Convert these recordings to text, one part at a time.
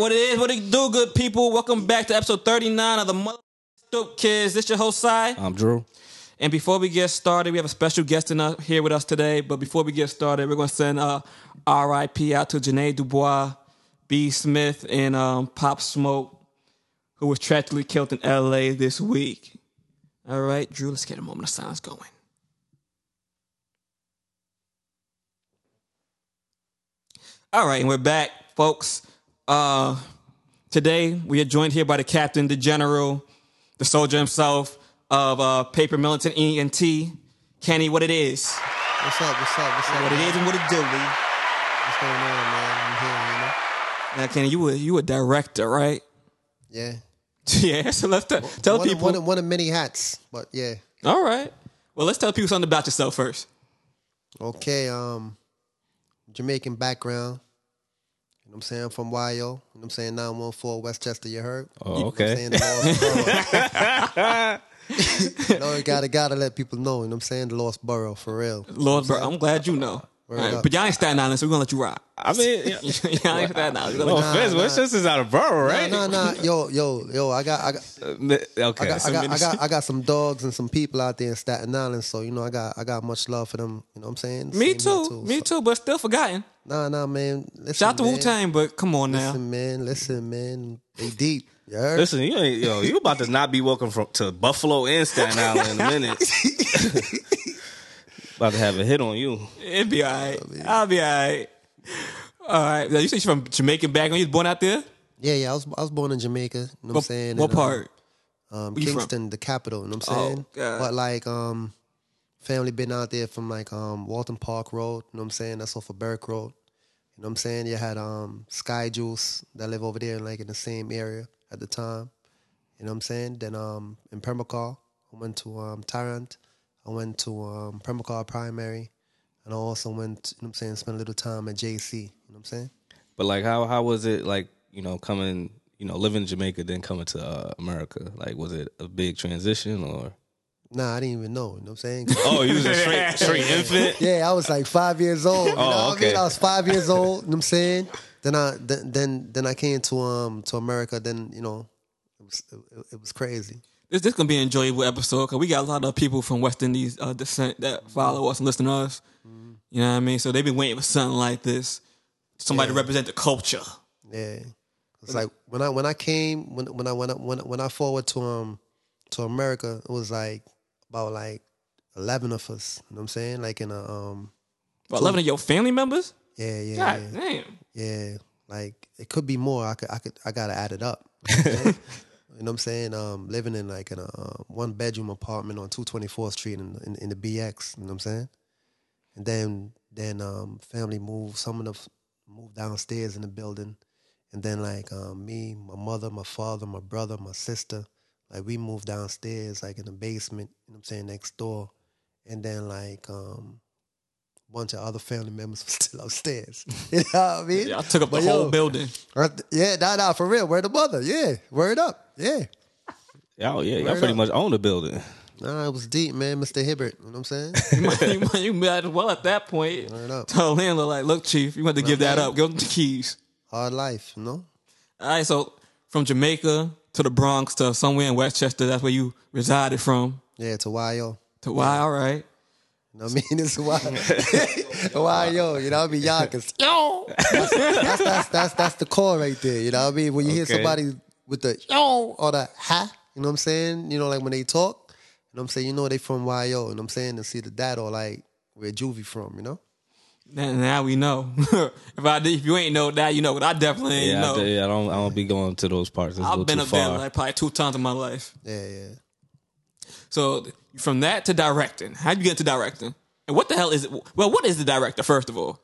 what it is, what it do, good people. Welcome back to episode 39 of the Mother Dope Kids. This your host, Cy. I'm Drew. And before we get started, we have a special guest in, uh, here with us today. But before we get started, we're going to send uh, RIP out to Janae Dubois, B. Smith, and um, Pop Smoke, who was tragically killed in LA this week. All right, Drew, let's get a moment of silence going. All right, and we're back, folks. Uh, today we are joined here by the captain, the general, the soldier himself of uh, Paper Militant ENT, Kenny. What it is, What's up? What's up? What's up? what it is, and what it do. Lee. What's going on, man? I'm here, you know. Now, Kenny, you were you a director, right? Yeah. yeah. So let's t- tell one, people. One, of, one of many hats, but yeah. All right. Well, let's tell people something about yourself first. Okay. Um, Jamaican background. You know what I'm saying? From YO. You know what I'm saying? 914 Westchester, you heard? Oh, You know what I'm okay. saying? The Lost Borough. you know, you gotta gotta let people know, you know what I'm saying? The Lost Borough, for real. Lost Borough. I'm glad you know. All right, up. but y'all ain't Staten Island, so we're gonna let you rock. I mean, yeah, y'all ain't Staten Island. We're no gonna let offense, nah. Westchester's out of borough, right? Nah, nah, nah. Yo, yo, yo, I got I got Uh, mi- Okay. I got, I got, I got, I got some dogs and some people out there in Staten Island, so you know, I got, I got much love for them. You know what I'm saying? Me Same too. here, Me So- too, but still forgotten. Nah, nah, man. Listen, Shout out to. Wu Tang, but come on now. Listen, man. Listen, man. They deep. You? Listen, you ain't yo, you about to not be welcome from to Buffalo and Staten Island in a minute. about to have a hit on you. It'll be all right. I'll be all right. All right. Now, You say you're from Jamaican background. You was born out there? Yeah, yeah. I was, I was born in Jamaica. You know what, I'm saying? what And, um, part? Um, Where you from? Kingston, the capital. You know what I'm Oh, saying? God. But like, um, family been out there from like um Waltham Park Road. You know what I'm saying? That's off of Burke Road. You know what I'm saying? You had um Sky Juice that live over there, like in the same area at the time. You know what I'm saying? Then um in Permacar, I went to um Tarrant. I went to um Permacar Primary, and I also went. You know what I'm saying? Spent a little time at JC. You know what I'm saying? But like, how how was it like? You know, coming, you know, living in Jamaica, then coming to uh, America. Like, was it a big transition or? Nah, I didn't even know. You know what I'm saying? Oh, you was a straight straight infant. Yeah, I was like five years old. You know what I Oh, okay. mean? I was five years old. You know what I'm saying? Then I then then, then I came to um to America. Then you know, it was it, it was crazy. This this gonna be an enjoyable episode because we got a lot of people from West Indies uh, descent that follow us and listen to us. You know what I mean? So they've been waiting for something like this, somebody to represent the culture. Yeah, it's like when I when I came when when I when I when, when I forward to um to America, it was like about like eleven of us. You know what I'm saying? Like in a um About eleven of your family members. yeah yeah God yeah. damn. Yeah, like it could be more. I could, I could, I gotta add it up. You know what I'm saying? You know what I'm saying? Um, living in like in a uh, one bedroom apartment on 224th Street in, in in the BX. You know what I'm saying? And then then um, family moved. Some of them moved downstairs in the building, and then like um, me, my mother, my father, my brother, my sister, like we moved downstairs, like in the basement. You know what I'm saying? Next door, and then like um, bunch of other family members were still upstairs. You know what I mean? Yeah, I took up the But whole yo, building. Yeah, nah, nah, for real. Word the mother. Yeah, word up. Yeah. Oh yeah, y'all pretty up. much own the building. Nah, it was deep, man. Mr. Hibbert. You know what I'm saying? You might, you, might, as well at that point Word up. the landlord like, look, chief, you want to give that up. Give him the keys. Hard life, you know? All right, so from Jamaica to the Bronx to somewhere in Westchester, that's where you resided from. Yeah, to YO. To why? All right. You know what I mean? It's why, YO. You know what I mean? Yonkers. Yo! That's, that's, that's, that's, that's the core right there. You know what I mean? When you hear somebody with the yo or the ha, you know what I'm saying? You know, like when they talk, you know what I'm saying? You know they from YO, you know what I'm saying? And see the dad or like where Juvie from, you know? Now, now we know. if I did, if you ain't know that, you know. But I definitely ain't Yeah, know. I, yeah, I don't I don't be going to those parts. It's a I've little been too up there like probably two times in my life. Yeah, yeah. So from that to directing, how'd you get to directing? And what the hell is it? Well, what is the director first of all?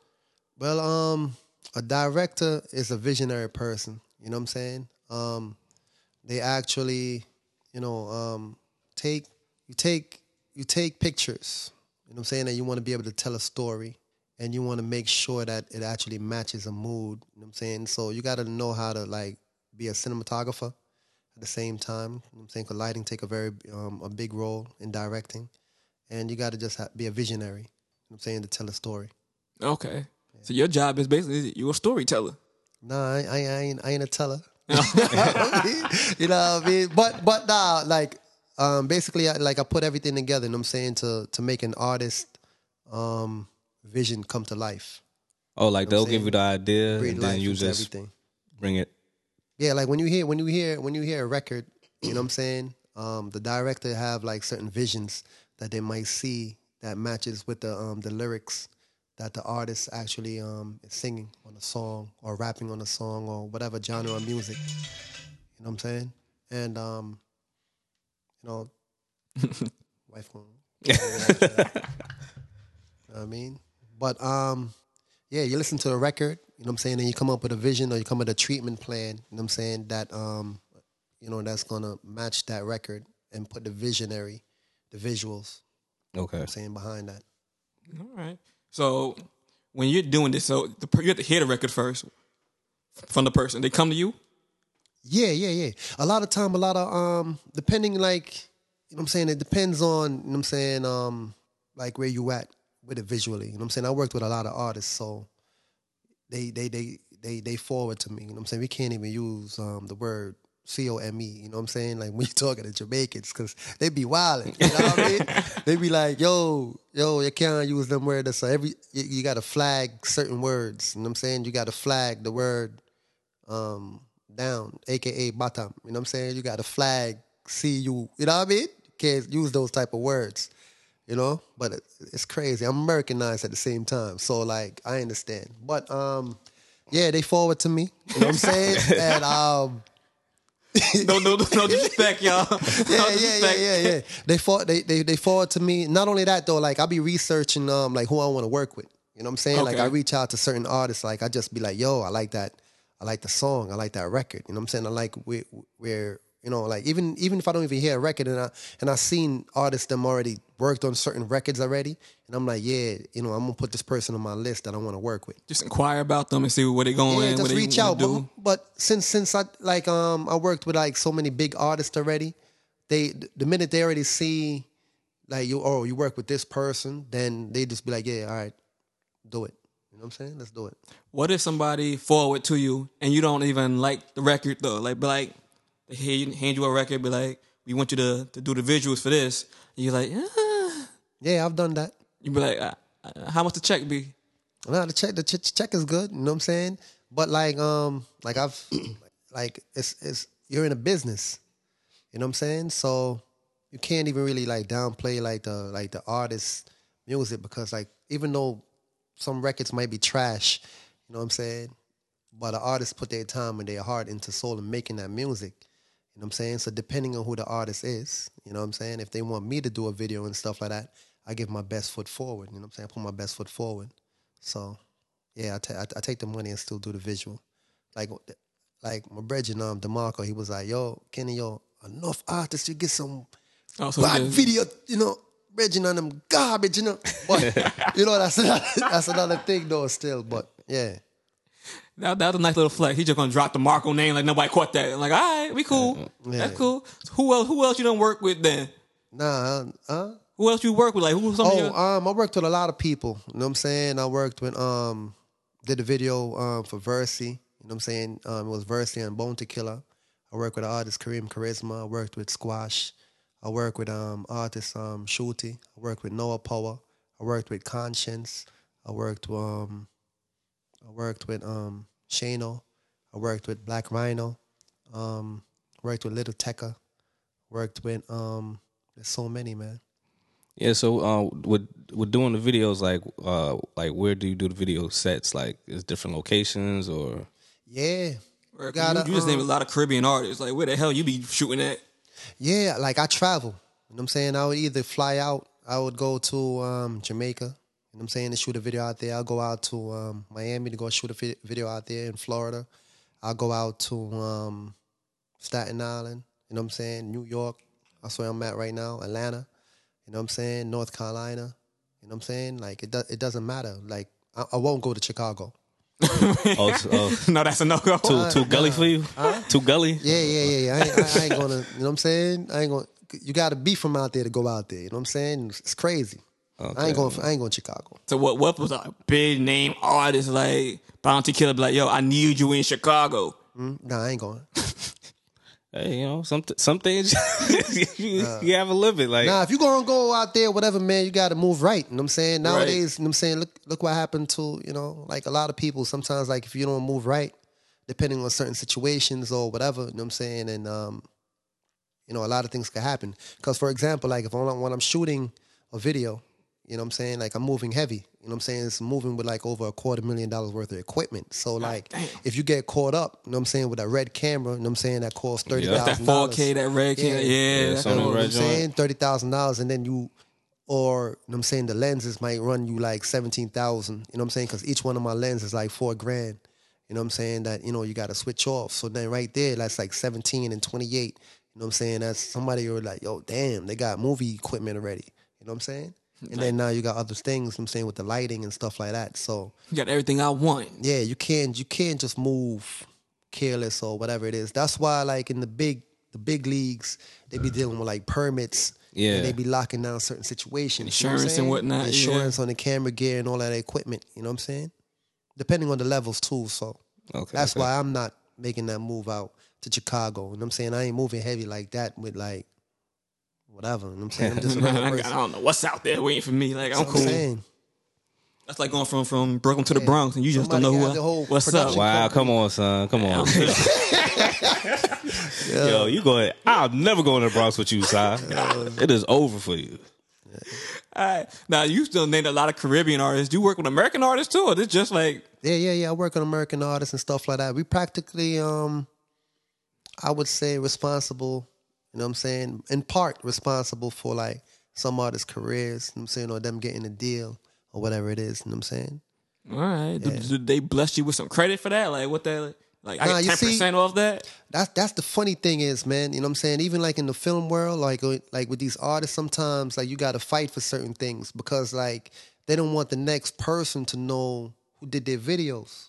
Well, um, a director is a visionary person. You know what I'm saying? Um, they actually, you know, um, take you take you take pictures. You know what I'm saying? And you want to be able to tell a story, and you want to make sure that it actually matches a mood. You know what I'm saying? So you got to know how to like be a cinematographer at the same time. You know what I'm saying? 'Cause lighting take a very um, a big role in directing, and you got to just ha- be a visionary. You know what I'm saying to tell a story. Okay. So your job is basically you're a storyteller. Nah, I, I, I ain't I ain't a teller. you know what I mean? But but nah, like um basically I, like I put everything together, you know what I'm saying, to to make an artist um vision come to life. Oh, like they'll give you the idea Breathe and then you just everything. bring it. Yeah, like when you hear when you hear when you hear a record, you know what I'm saying? Um, the director have like certain visions that they might see that matches with the um, the lyrics that the artist actually um, is singing on a song or rapping on a song or whatever genre of music. You know what I'm saying? And um, you know, wife going. you know what I mean? But um, yeah, you listen to the record, you know what I'm saying, and you come up with a vision or you come up with a treatment plan, you know what I'm saying, that um, you know, that's gonna match that record and put the visionary, the visuals, Okay. I'm saying, behind that. All right. So when you're doing this, so the, you have to hear the record first from the person. They come to you. Yeah, yeah, yeah. A lot of time, a lot of um, depending like, you know what I'm saying, it depends on, you know what I'm saying, um, like where you at with it visually. You know what I'm saying? I worked with a lot of artists, so they they they they they forward to me. You know what I'm saying? We can't even use um the word C O M E. You know what I'm saying? Like when you talking to Jamaicans, because they be wilding. You know what I mean? They be like, yo, yo, you can't use them words. So every you, you got to flag certain words. You know what I'm saying? You got to flag the word um down, aka bottom. You know what I'm saying? You got to flag C U. You know what I mean? You can't use those type of words you know but it, it's crazy i'm americanized at the same time so like i understand but um yeah they forward to me you know what i'm saying and um No, no, no disrespect, y'all. No yeah, yeah, yeah, yeah, yeah. They forward, they, they, they forward to me. Not only that though, like I'll be researching um like who I want to work with. You know what I'm saying? Like I reach out to certain artists. Like I just be like, yo, I like that. I like the song. I like that record. You know what I'm saying? I like where, where you know, like even even if I don't even hear a record and I and I seen artists them already worked on certain records already, and I'm like, yeah, you know, I'm gonna put this person on my list that I want to work with. Just inquire about them and see where they going. Yeah, just reach out. But, but since since I like um I worked with like so many big artists already, they the minute they already see like you oh you work with this person, then they just be like, Yeah, all right, do it. You know what I'm saying? Let's do it. What if somebody forward to you and you don't even like the record though? Like, be like, they hand hand you a record, be like, we want you to to do the visuals for this. And you're like, ah. Yeah, I've done that. you be like, uh, uh, how much the check be? No, the check the ch- check is good. You know what I'm saying? But like um like I've like it's it's you're in a business. You know what I'm saying? So you can't even really like downplay like the like the artist's music because like even though some records might be trash, you know what I'm saying? But the artists put their time and their heart into soul and making that music. You know what I'm saying? So depending on who the artist is, you know what I'm saying? If they want me to do a video and stuff like that, I give my best foot forward. You know what I'm saying? I put my best foot forward. So, yeah, I ta- I- I take the money and still do the visual. Like, like my brethren, um, Demarco, he was like, "Yo, Kenny, yo, enough artists, you get some Oh, so bad video, you know, brethren on them garbage, you know." But you know, that's another, that's another thing, though. Still, but yeah, That, that was a nice little flex. He just gonna drop the Marco name like nobody caught that. I'm like, all right, we cool. That's cool. Who else? Who else you don't work with then? nah, uh, Who else you work with? Like who? Some of Oh, your, um, I worked with a lot of people. You know what I'm saying? I worked with um, did a video um for Versi. You know what I'm saying? Um, it was Versi and Bounty Killer. I worked with artist Kareem Charisma. I worked with Squash. I worked with um artist um Shooty. I worked with Noah Powa. I worked with Conscience. I worked with um, I worked with um Shane O. I worked with Black Rhyno. Um, worked with Little Tekka. Worked with um, there's so many man. Yeah, so uh, with with doing the videos, like uh, like where do you do the video sets? Like, is different locations or? Yeah. you, gotta, you just named a um, lot of Caribbean artists. Like where the hell you be shooting at? Yeah, like I travel. You know what I'm saying? I would either fly out, I would go to um, Jamaica, you know what I'm saying, to shoot a video out there. I'll go out to um, Miami to go shoot a video out there in Florida. I'll go out to um, Staten Island, you know what I'm saying, New York. That's where I'm at right now, Atlanta, you know what I'm saying, North Carolina, you know what I'm saying? Like, it, do- it doesn't matter. Like, I, I won't go to Chicago. Oh, oh, no, that's a no go. too too gully for you? Too gully? Yeah, yeah, yeah, yeah. I ain't, I, I ain't gonna, you know what I'm saying? I ain't gonna, you gotta be from out there to go out there, you know what I'm saying? It's, it's crazy. I ain't going. For, I ain't going to Chicago. So what? What was a big name artist like Bounty Killer? Be like, yo, I need you in Chicago. Mm, Nah, I ain't going. Hey, you know, some some things you, you have a limit. Like, Nah, if you gonna go out there, whatever, man, you got to move right. You know what I'm saying? Nowadays, you know what I'm saying? Look, look what happened to you know, like a lot of people. Sometimes, like if you don't move right, depending on certain situations or whatever, you know what I'm saying? And um, you know, a lot of things could happen. Because, for example, like if I'm when I'm shooting a video, you know what I'm saying? Like I'm moving heavy. You know what I'm saying? It's moving with like over a quarter million dollars worth of equipment. So like if you get caught up, you know what I'm saying, with a red camera, you know what I'm saying, that costs thirty That thousand 4K, that red camera, Yeah, yeah. Yeah, that Sony cool. you know what Red I'm saying? Thirty thousand dollars, and then you, or you know what I'm saying, the lenses might run you like seventeen thousand. You know what I'm saying? Because each one of my lenses is like four grand. You know what I'm saying? That you know you got to switch off. So then right there, that's like seventeen and twenty eight. You know what I'm saying? That's somebody you're like, yo, damn, they got movie equipment already. You know what I'm saying? And then now you got other things. you know what I'm saying with the lighting and stuff like that. So You got everything I want. yeah, you can't you can't just move careless or whatever it is. That's why like in the big the big leagues, they be dealing with like permits. Yeah. And they be locking down certain situations. you know what Insurance and whatnot, Insurance on the camera gear and all that equipment. You know what I'm saying? Depending on the levels too. So Okay, that's okay. why I'm not making that move out to Chicago. You know what I'm saying? I ain't moving heavy like that with like whatever. You know what I'm saying? I'm just a regular I person. don't know what's out there waiting for me. Like I'm That's what cool. I'm saying. That's like going from from Brooklyn to the Bronx, and you just don't know who. got the whole what's up? production wow, come on, son, come on. Yeah. Yo, you go. Ahead. I'll never go in the Bronx with you, son. It is over for you. All right. Now you still named a lot of Caribbean artists. Do you work with American artists too, or this just like Yeah, yeah, yeah. I work on American artists and stuff like that. We practically, um, I would say, responsible. You know what I'm saying? In part, responsible for like some artists' careers. You know what I'm saying, or them getting a deal or whatever it is. You know what I'm saying? all right? Do, do they bless you with some credit for that? Like what that? Like I Nah, get you ten see- percent off that. That's that's the funny thing is, man. You know what I'm saying? Even like in the film world, like uh, like with these artists, sometimes like you got to fight for certain things because like they don't want the next person to know who did their videos.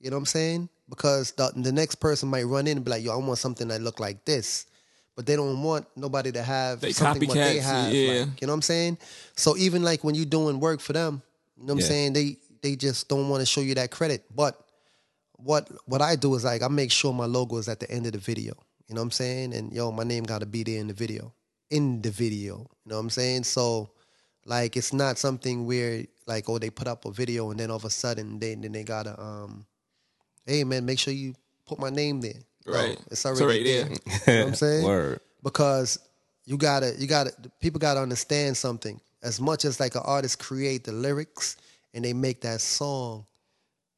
You know what I'm saying? Because the the next person might run in and be like, "Yo, I want something that look like this," but they don't want nobody to have They something what they have. yeah. like, you know what I'm saying? So even like when you're doing work for them, you know what Yeah. I'm saying? They they just don't want to show you that credit, but what what I do is like I make sure my logo is at the end of the video. You know what I'm saying? And yo, my name got to be there in the video. In the video. You know what I'm saying? So like it's not something where like oh they put up a video and then all of a sudden they then they gotta um hey man make sure you put my name there. No, Right. it's It's already, already there. there. you know what I'm saying? Word. because you gotta you gotta people gotta understand something as much as like an artist create the lyrics and they make that song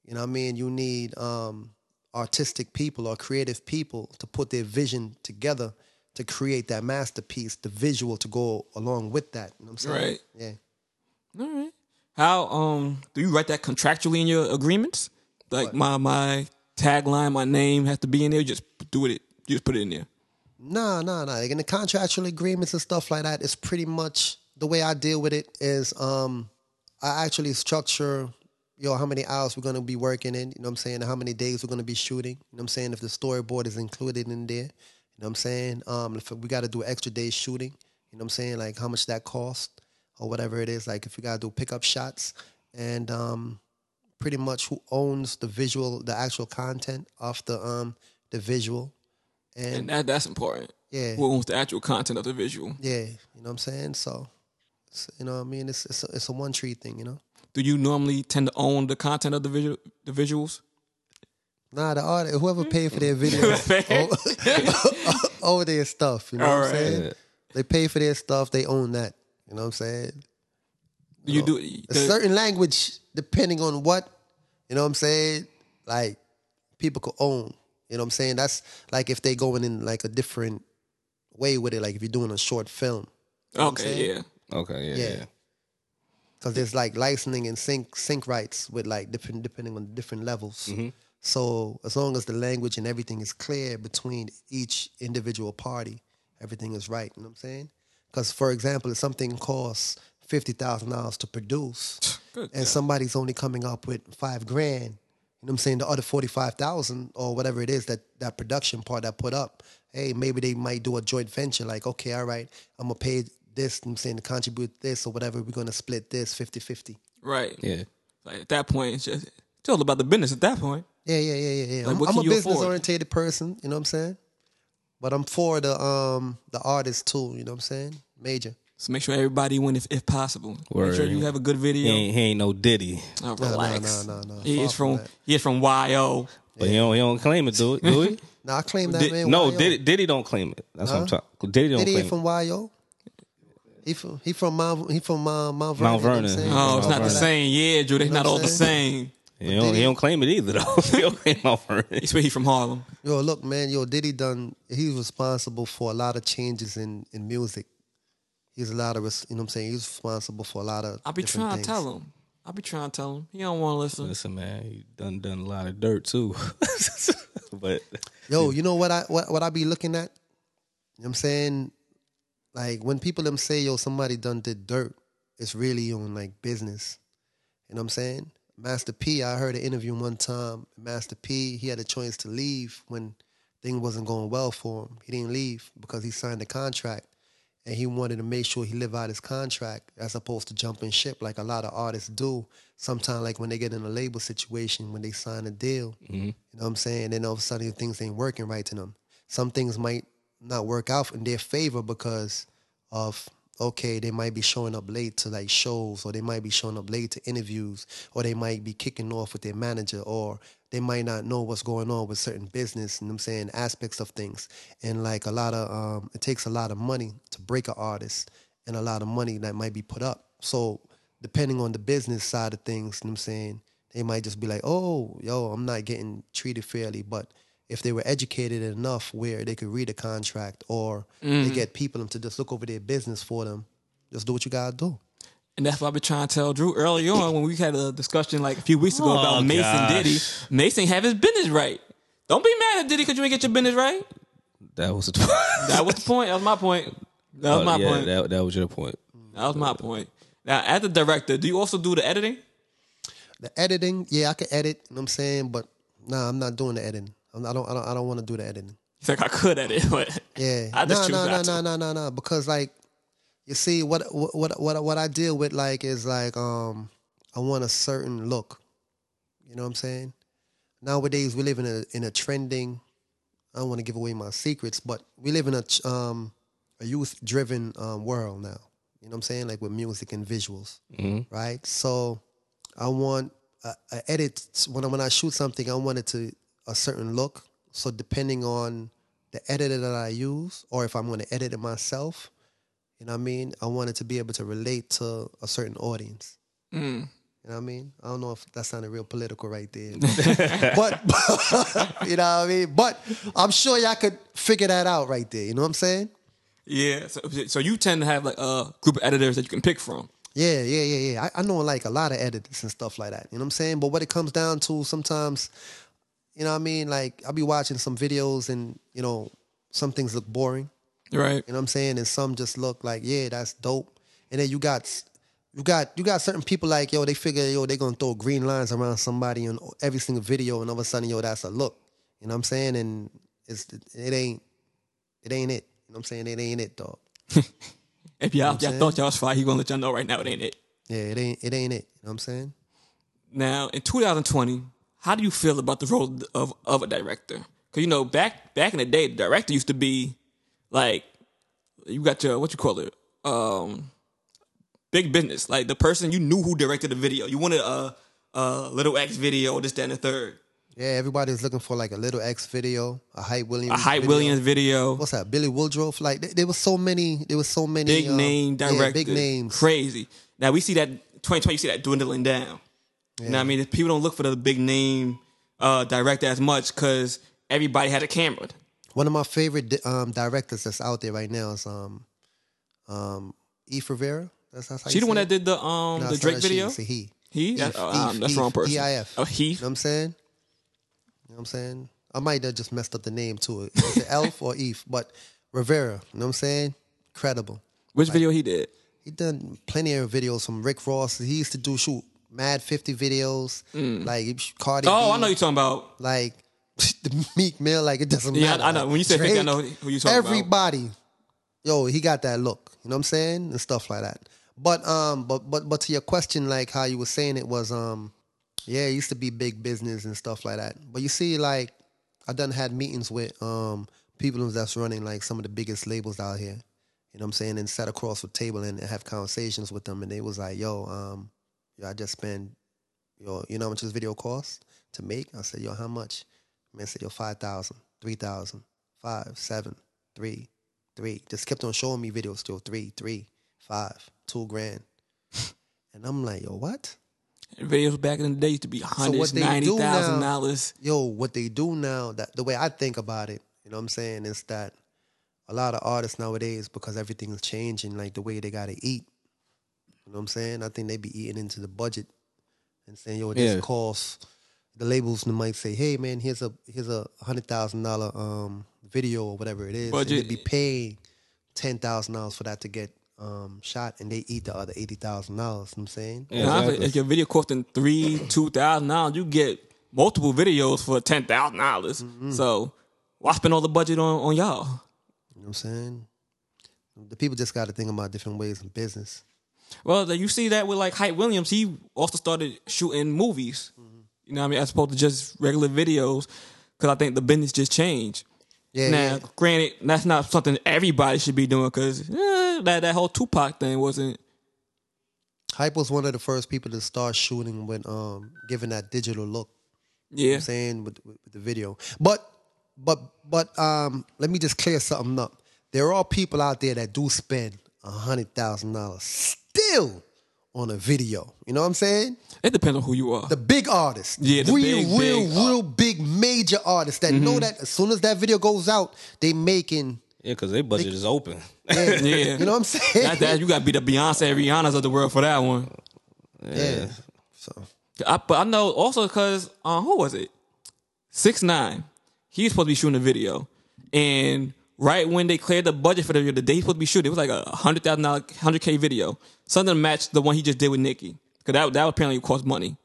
you know what i mean you need um artistic people or creative people to put their vision together to create that masterpiece the visual to go along with that you know what i'm saying Right. yeah All right. How um do you write that contractually in your agreements? Like my my tagline, my name has to be in there. Just do it. Just put it in there. Nah, nah. Like in the contractual agreements and stuff like that, it's pretty much the way I deal with it is um I actually structure yo how many hours we're gonna be working in, you know what I'm saying, how many days we're gonna be shooting. You know what I'm saying? If the storyboard is included in there. You know what I'm saying? Um if we gotta do extra days shooting, you know what I'm saying, like how much that cost or whatever it is, like if we gotta do pickup shots and um pretty much who owns the visual, the actual content of the um the visual. And that that's important. Yeah. Who owns the actual content of the visual? Yeah, you know what I'm saying. So, you know what I mean. It's it's a, it's a one tree thing, you know. Do you normally tend to own the content of the visual the visuals? Nah, the artist, whoever paid for their videos, own their stuff. You know what I'm Alright. saying? They pay for their stuff. They own that. You know what I'm saying? Do you do A certain language, depending on what, you know what I'm saying. Like people could own. You know what I'm saying? That's like if they going in like a different way with it. Like if you're doing a short film. what I'm Okay, yeah. Okay, yeah, Yeah. yeah. because there's like licensing and sync sync rights with like different depending on different levels. Mm-hmm. So as long as the language and everything is clear between each individual party, everything is right. You know what I'm saying? Because for example, if something costs fifty thousand dollars to produce, Good and somebody's only coming up with five grand, you know what I'm saying? The other forty five thousand or whatever it is that that production part that put up, hey, maybe they might do a joint venture. Like, okay, all right, I'm gonna pay this. I'm saying to contribute this or whatever. We're gonna split this 50-50. Right. Yeah. Like at that point, it's just it's all about the business. At that point, Yeah, yeah, yeah, yeah, yeah. Like, I'm, I'm a you afford? business orientated person. You know what I'm saying? But I'm for the um the artist too. You know what I'm saying? Major. So make sure everybody win if, if possible. Make sure you have a good He video. ain't, he ain't no Diddy, Oh, no, relax. no, no, no. He is from from that. he is from YO. but he don't he don't claim it, do, do he? Now I claim that Did- man. no, YO. Diddy, Diddy don't claim it. That's what I'm talking. Diddy don't Diddy claim ain't from YO. He from he from Mount he from uh, Mount Vernon. Mount you know Vernon. saying? Oh, it's not the same. Yeah, Drew, they know not all I'm the same. He don't, he don't claim it either though. he don't claim Mount Vernon. He swear he from Harlem. Yo, look, man, yo, Diddy done. He's responsible for a lot of changes in in music. He's a lot of, res- you know, what I'm saying. He's responsible for a lot of. I be trying things. to tell him. I be trying to tell him. He don't want to listen. Listen, man, he done done a lot of dirt too. but Yo, you know what I what, what I be looking at? You know what I'm saying? Like when people them say, yo, somebody done did dirt, it's really on like business. You know what I'm saying? Master P, I heard an interview one time. Master P, he had a choice to leave when things wasn't going well for him. He didn't leave because he signed a contract and he wanted to make sure he live out his contract as opposed to jumping ship like a lot of artists do. Sometimes like when they get in a label situation, when they sign a deal, mm-hmm. you know what I'm saying? Then all of a sudden things ain't working right to them. Some things might not work out in their favor because of okay, they might be showing up late to like shows, or they might be showing up late to interviews, or they might be kicking off with their manager, or they might not know what's going on with certain business, and I'm saying, aspects of things. And like a lot of um it takes a lot of money to break an artist and a lot of money that might be put up. So depending on the business side of things, I'm saying, they might just be like, Oh, yo, I'm not getting treated fairly. But if they were educated enough where they could read a contract or they mm-hmm. get people to just look over their business for them, just do what you gotta do. And that's what I've been trying to tell Drew early on when we had a discussion like a few weeks ago Oh, about Mason gosh. Diddy. Mason have his business right. Don't be mad at Diddy because you ain't get your business right. that was That was the point. That was my point. That was oh, my Oh, yeah, point. That, that was your point. That was my point. Now, as a director, do you also do the editing? The editing, yeah, I can edit, you know what I'm saying, but nah, I'm not doing the editing. I'm- don't I don't I don't want to do the editing. He's like, I could edit, but Yeah. I just no, no, no, no, no, no, no. Because like, you see, what what what what I deal with like is like, um, I want a certain look. You know what I'm saying? Nowadays we live in a in a trending. I don't want to give away my secrets, but we live in a um a youth driven um, world now. You know what I'm saying? Like with music and visuals, right? So I want a, a edit when I, when I shoot something. I want it to a certain look. So depending on the editor that I use, or if I'm going to edit it myself, you know what I mean. I want it to be able to relate to a certain audience. Mm. You know what I mean? I don't know if that sounded real political right there, but you know what I mean. But I'm sure y'all could figure that out right there. You know what I'm saying? yeah. So, so you tend to have like a group of editors that you can pick from. Yeah, yeah, yeah, yeah. I, I know like a lot of editors and stuff like that. You know what I'm saying? But what it comes down to sometimes, you know what I mean? Like I'll be watching some videos and, you know, some things look boring. Right. You know what I'm saying? And some just look like, yeah, that's dope. And then you got you got you got certain people like, yo, they figure, yo, they gonna throw green lines around somebody in every single video and all of a sudden, yo, that's a look. You know what I'm saying? And it's it ain't it ain't it. You know what I'm saying? It ain't it, dog. If y'all, y'all saying? thought y'all was fire, he gonna let y'all know right now it ain't it. Yeah, it ain't it ain't it. You know what I'm saying? Now, in 2020, how do you feel about the role of of a director? Because you know, back back in the day, the director used to be like you got your what you call it, um, big business. Like the person you knew who directed the video. You wanted a, a Little X video, this, that, and the third. Yeah, everybody's looking for like a Little X video, a Hype Williams, A Hype video. Williams video, What's that? Billy Woodruff. Like there, there was so many. There was so many big um, name yeah, big names. crazy. Now we see that 2020, you see that dwindling down. You know what I mean? People don't look for the big name uh, director as much because everybody had a camera. One of my favorite di- um, directors that's out there right now is um, um, Eve Rivera. That's, that's how She the one say that did the um No, the Drake she, video. it's a he. He? Eve, oh, Eve, that's the wrong person. E-I-F. Oh, he? You know what I'm saying? You know what I'm saying? I might have just messed up the name to it. Is it Elf or Eve? But Rivera, you know what I'm saying? Credible. Which video he did? He done plenty of videos from Rick Ross. He used to do shoot mad 50 videos. Like Cardi Mm. Oh, B, I know you're talking about. like the Meek Mill, like it doesn't Yeah, matter. I- I know. When you say 50, I know who you talking about. Everybody, yo, he got that look. You know what I'm saying? And stuff like that. But um, but but but to your question, like how you were saying it was um, yeah, it used to be big business and stuff like that. But you see, like I done had meetings with um people that's running like some of the biggest labels out here. You know what I'm saying? And sat across the table and have conversations with them, and they was like, "Yo, um, yo, I just spent, yo, you know how much this video cost to make?" I said, "Yo, how much?" Man said, "Yo, five thousand, three thousand, five, seven, three, three. Just kept on showing me videos still three, three, five, two grand. and I'm like, yo, what? Videos back in the day used to be hundreds, do ninety thousand dollars. Yo, what they do now, that the way I think about it, you know what I'm saying, is that a lot of artists nowadays, because everything is changing, like the way they gotta eat. You know what I'm saying? I think they be eating into the budget and saying, yo, this Yeah. costs the labels might say, hey man, here's a here's a hundred thousand dollar um video or whatever it is. Budget. And they'd be paying ten thousand dollars for that to get um shot and they eat the other eighty thousand dollars, you know what I'm saying? Yeah, exactly. If your video costing three, two thousand dollars, you get multiple videos for ten thousand dollars. Mm-hmm. So why spend all the budget on, on y'all? You know what I'm saying? The people just gotta think about different ways in business. Well, you see that with like Hype Williams, he also started shooting movies. Mm-hmm. You know what I mean? As opposed to just regular videos, because I think the business just changed. Yeah, now, yeah. granted, that's not something everybody should be doing because that that whole Tupac thing wasn't. Hype was one of the first people to start shooting with um giving that digital look. You know Yeah, what I'm saying with, with, with the video. But but but um let me just clear something up. There are people out there that do spend a hundred thousand dollars still on a video. You know what I'm saying? it depends on who you are. The big artists. Yeah, the real, big, real, big, Mm-hmm. real big major artists that know that as soon as that video goes out, they making Yeah, because their budget is open. yeah. Yeah. You know what I'm saying? that, that, you got to be the Beyonce, Rihanna's of the world for that one. yeah. So I, but I know also because uh, who was it? Six nine. He's supposed to be shooting a video, and right when they cleared the budget for the video, the day he supposed to be shooting, it was like a hundred thousand dollar, hundred k video, something to match the one he just did with Nicki, because that that apparently cost money.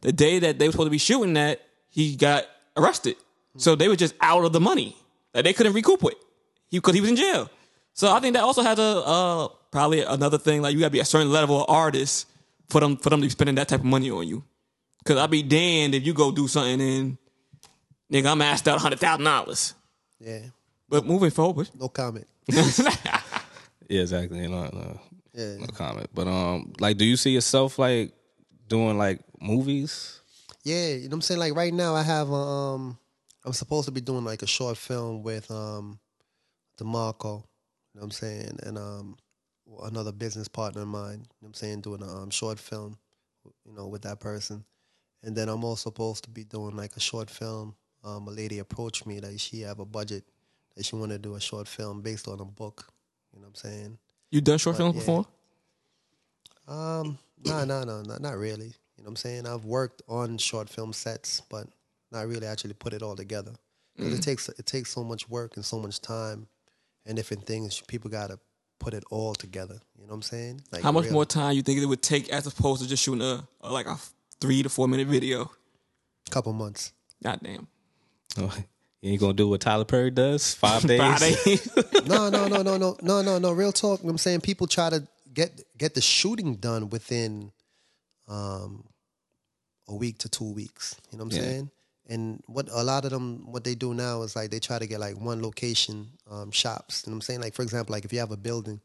The day that they were supposed to be shooting that, he got arrested, so they were just out of the money. Like they couldn't recoup it, he because he was in jail. So I think that also has a uh, probably another thing like you got to be a certain level of artist for them for them to be spending that type of money on you. Cause I'd be damned if you go do something and nigga I'm asked out hundred thousand dollars. yeah. But moving forward, No comment. Yeah, exactly. No, no, Yeah. no comment. But um, like, do you see yourself like doing like movies? Yeah, you know what I'm saying? Like right now I have um I'm supposed to be doing like a short film with um DeMarco, you know what I'm saying? And um another business partner of mine, you know what I'm saying, doing a um, short film, you know, with that person. And then I'm also supposed to be doing like a short film. Um a lady approached me that she have a budget that she wanted to do a short film based on a book, you know what I'm saying? you done short films yeah. before? Um, no, no, no, not, not really. You know what I'm saying? I've worked on short film sets, but not really actually put it all together. 'Cause Mm. it takes it takes so much work and so much time and different things. People gotta put it all together. You know what I'm saying? Like How much really. more time you think it would take as opposed to just shooting a, a like a three to four minute video? A couple months. God damn. Oh, you ain't gonna do what Tyler Perry does? Five days. Friday. No, no, no, no, no, no, no, no. Real talk. You know what I'm saying people try to get get the shooting done within um a week to two weeks. You know what I'm Yeah. saying? And what a lot of them what they do now is like they try to get like one location um shops. You know what I'm saying? Like for example, like if you have a building,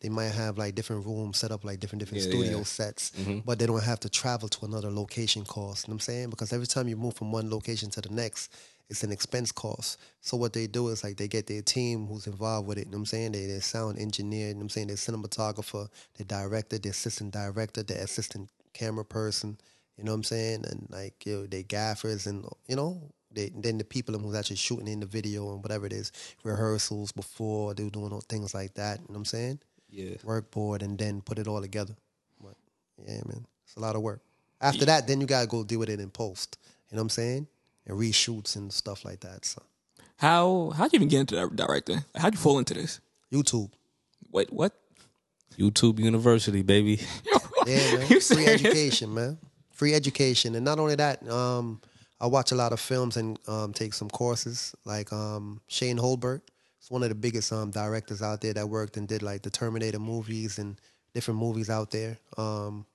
they might have like different rooms set up like different different Yeah, studio yeah. sets, but they don't have to travel to another location cost. You know what I'm saying? Because every time you move from one location to the next, it's an expense cost. So what they do is like they get their team who's involved with it. You know what I'm saying? They their sound engineer, you know what I'm saying? Their cinematographer, their director, their assistant director, their assistant camera person, you know what I'm saying? And like you know, they gaffers and you know, they then the people who's actually shooting in the video and whatever it is, rehearsals before they were doing all things like that, you know what I'm saying? Yeah. Work board and then put it all together. But yeah, man. It's a lot of work. After that, then you gotta go deal with it in post. You know what I'm saying? And reshoots and stuff like that. So How how'd you even get into that directing? How'd you fall into this? YouTube. Wait, what? YouTube University, baby. Yeah, man. You Free education, man. Free education. And not only that, um, I watch a lot of films and um, take some courses like um, Shane Hurlbut. It's one of the biggest um directors out there that worked and did like the Terminator movies and different movies out there. Um,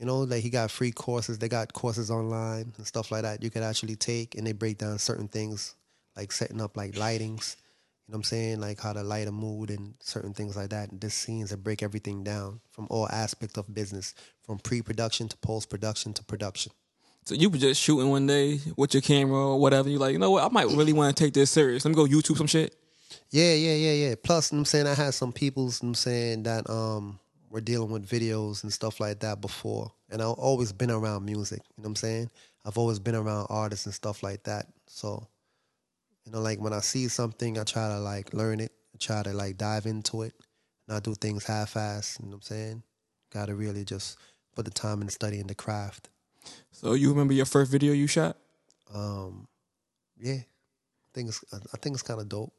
you know, like he got free courses. They got courses online and stuff like that you could actually take, and they break down certain things like setting up like lightings. You know what I'm saying? Like how to light a mood and certain things like that. And this scenes that break everything down from all aspects of business, from pre-production to post-production to production. So you were just shooting one day with your camera or whatever. You're like, you know what? I might really want to take this serious. Let me go YouTube some shit. Yeah, yeah, yeah, yeah. Plus, you know I'm saying I had some peoples, you know I'm saying that um were dealing with videos and stuff like that before, and I've always been around music. You know what I'm saying? I've always been around artists and stuff like that. So, you know, like when I see something, I try to like learn it, I try to like dive into it, not do things half-ass. You know what I'm saying? Got to really just put the time and study in the craft. So you remember your first video you shot? Um, yeah, I think it's I think it's kind of dope.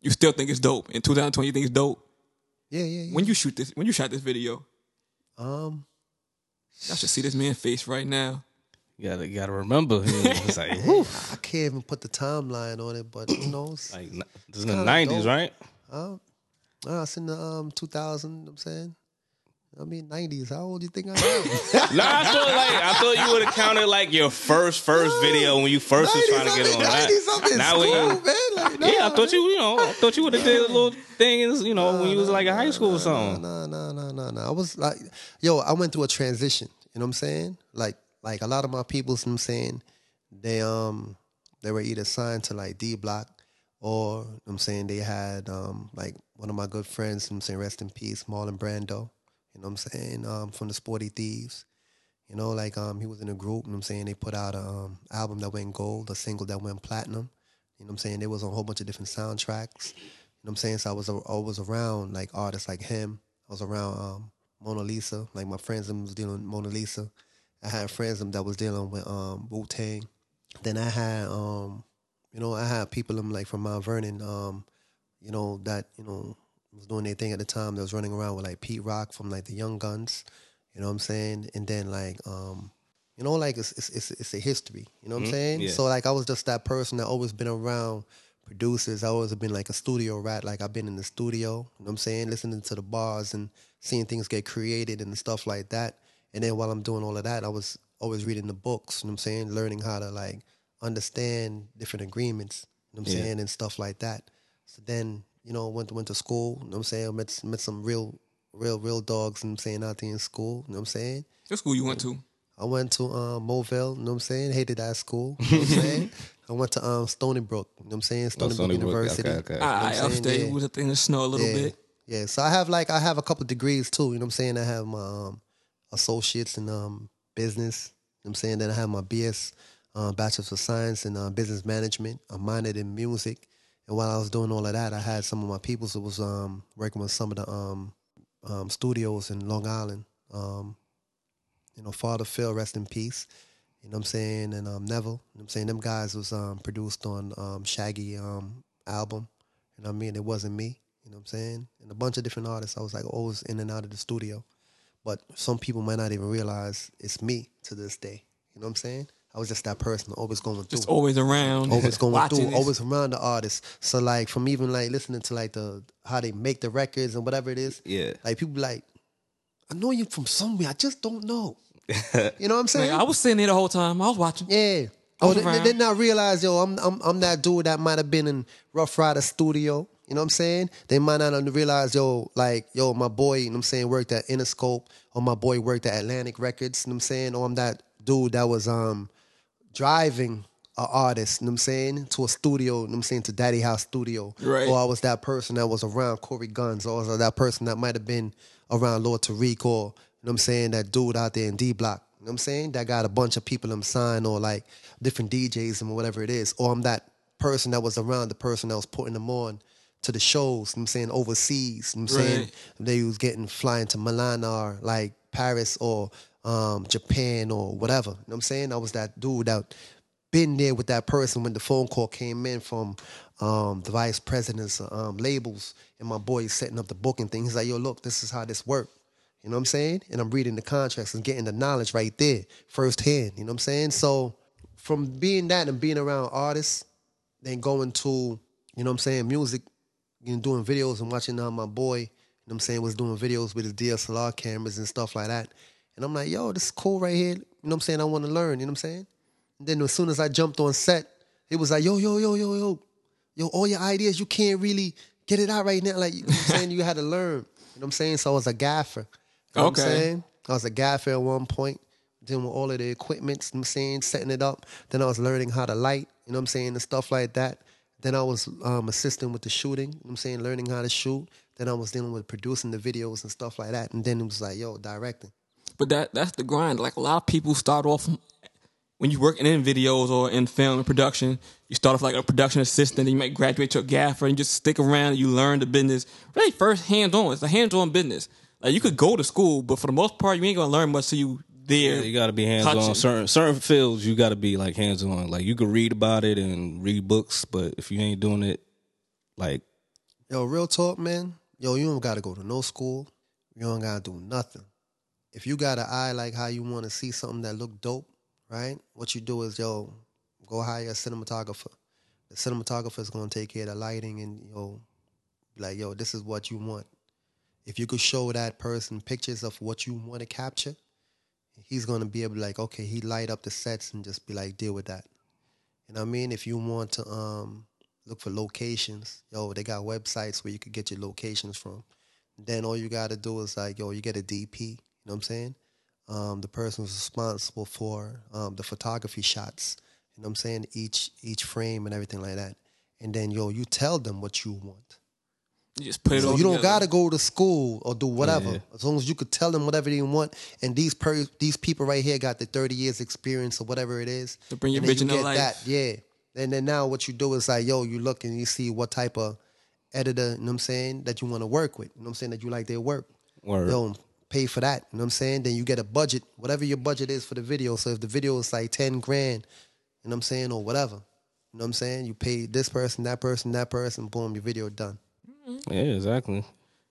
You still think it's dope in 2020? You think it's dope? Yeah, yeah, yeah. When you shoot this, when you shot this video, um, I should see this man's face right now. You gotta, you gotta remember. It's like, I can't even put the timeline on it, but you know, it's, like this is in the nineties, dope. right? uh, uh, it's in the um 2000. You know what I'm saying, I mean 90s. How old do you think I am? No, I thought like I thought you would have counted like your first first video when you first was trying to get on that. 90s, I'm in Now school, you, man. Like, nah, yeah, I thought you, you know, I thought you would have did a little things, you know, when you was like in high school or something. No, no, no, no, no. I was like, yo, I went through a transition. You know what I'm saying? Like, like a lot of my people, you know what I'm saying, they um, they were either signed to like D Block, or you know what I'm saying they had um, like one of my good friends. You know I'm saying rest in peace, Marlon Brando. You know what I'm saying? Um, from the Sporty Thievz. You know, like um, he was in a group. You know I'm saying they put out a um, album that went gold, a single that went platinum. You know what I'm saying? They was on a whole bunch of different soundtracks. You know what I'm saying? So I was always around like artists like him. I was around um, Mona Lisa. Like my friends them was dealing with Mona Lisa. I had friends them that was dealing with um, Wu Tang. Then I had um, you know, I had people them like from Mount Vernon, um, you know, that, you know, was doing their thing at the time that was running around with like Pete Rock from like the Young Guns. You know what I'm saying? And then like um you know, like it's it's it's, it's a history. You know what I'm saying? yeah. So like I was just that person that always been around producers. I always have been like a studio rat. Like I've been in the studio, you know what I'm saying, listening to the bars and seeing things get created and stuff like that. And then while I'm doing all of that, I was always reading the books, you know what I'm saying, learning how to like understand different agreements, you know what I'm Yeah. saying, and stuff like that. So then, you know, went went to school, you know what I'm saying, met met some real real real dogs, you know what I'm saying, out there in school, you know what I'm saying? What school you went to? I went to um, Moville, you know what I'm saying? Hated that school, you know what I'm saying? I went to um, Stony Brook, you know what I'm saying? Stony, Stony Brook Brook, University. okay, okay. You know I I'm saying? upstate Yeah. was in the snow a little yeah. bit. Yeah, so I have like I have a couple degrees too. You know what I'm saying? I have my um, associates in um, business. You know what I'm saying? Then I have my BS, uh, Bachelor's of Science in uh, Business Management. I'm minored in music. And while I was doing all of that, I had some of my people who was um, working with some of the um, um, studios in Long Island. Um, you know, Father Phil, rest in peace. You know what I'm saying? And um, Neville. You know I'm saying? Them guys was um, produced on Shaggy um, album. You know what I mean? It wasn't me. You know what I'm saying? And a bunch of different artists. I was like always in and out of the studio. But some people might not even realize it's me to this day. You know what I'm saying? I was just that person always going through. Just always around. always going through, this. always around the artist. So like from even like listening to like the how they make the records and whatever it is. Yeah. Like people be like, I know you from somewhere. I just don't know. you know what I'm saying? Like, I was sitting there the whole time. I was watching. Yeah. I Oh, was they, they around. did not realize, yo, I'm, I'm I'm that dude that might have been in Ruff Ryder Studio. You know what I'm saying? They might not have realized, yo, like, yo, my boy, you know what I'm saying, worked at Interscope, or my boy worked at Atlantic Records, you know what I'm saying? Or I'm that dude that was um driving an artist, you know what I'm saying, to a studio, you know what I'm saying, to Daddy House Studio. Right. Or I was that person that was around Cory Gunz, or I was that person that might have been around Lord Tariq, or, you know what I'm saying, that dude out there in D Block. You know what I'm saying? That got a bunch of people I'm signed or like different DJs and whatever it is. Or I'm that person that was around the person that was putting them on to the shows, you know what I'm saying, overseas. You know what I'm saying? They was getting flying to Milan or like Paris or um, Japan or whatever. You know what I'm saying? I was that dude that been there with that person when the phone call came in from um, the vice president's um, labels and my boy is setting up the booking thing. He's like, yo, look, this is how this work. You know what I'm saying? And I'm reading the contracts and getting the knowledge right there, firsthand. You know what I'm saying? So from being that and being around artists, then going to you know what I'm saying, music, you know, doing videos and watching uh, my boy, you know what I'm saying, was doing videos with his DSLR cameras and stuff like that. And I'm like, yo, this is cool right here. You know what I'm saying? I want to learn, you know what I'm saying? And then as soon as I jumped on set, it was like, yo, yo, yo, yo, yo, yo, all your ideas, you can't really get it out right now. Like, you know what I'm saying? You had to learn. You know what I'm saying? So I was a gaffer. You know Okay. what I'm saying? I was a gaffer at one point, dealing with all of the equipment, you know what I'm saying, setting it up. Then I was learning how to light, you know what I'm saying, and stuff like that. Then I was um, assisting with the shooting, you know what I'm saying, learning how to shoot. Then I was dealing with producing the videos and stuff like that. And then it was like, yo, directing. But that that's the grind. Like a lot of people start off when you're working in videos or in film and production, you start off like a production assistant, and you might graduate to a gaffer, and you just stick around and you learn the business. Really, first hands on. It's a hands on business. Like you could go to school, but for the most part, you ain't gonna learn much till you there. Yeah, you got to be hands touching. on. Certain certain fields, you got to be like hands on. Like you can read about it and read books, but if you ain't doing it, like Yo, real talk, man. Yo, you don't gotta go to no school. You don't gotta do nothing. If you got an eye like how you want to see something that look dope, right? What you do is, yo, go hire a cinematographer. The cinematographer is gonna take care of the lighting and yo, like, yo, this is what you want. If you could show that person pictures of what you want to capture, he's gonna be able to like, okay, he light up the sets and just be like, deal with that. You know what I mean? If you want to um look for locations, yo, they got websites where you could get your locations from. Then all you gotta do is like, yo, you get a DP, you know what I'm saying? Um, the person who's responsible for um, the photography shots, you know what I'm saying? Each each frame and everything like that. And then yo, you tell them what you want. You just put it So you don't gotta go to school or do whatever. Yeah. As long as you could tell them whatever they want, and these per- these people right here got the thirty years experience or whatever it is. To bring your vision you to get life. That, yeah. And then now what you do is like, yo, you look and you see what type of editor, you know what I'm saying, that you want to work with. You know what I'm saying, that you like their work. Word. Yo, pay for that. You know what I'm saying? Then you get a budget, whatever your budget is for the video. So if the video is like 10 grand, you know what I'm saying, or whatever. You know what I'm saying? You pay this person, that person, that person, boom, your video done. yeah, exactly.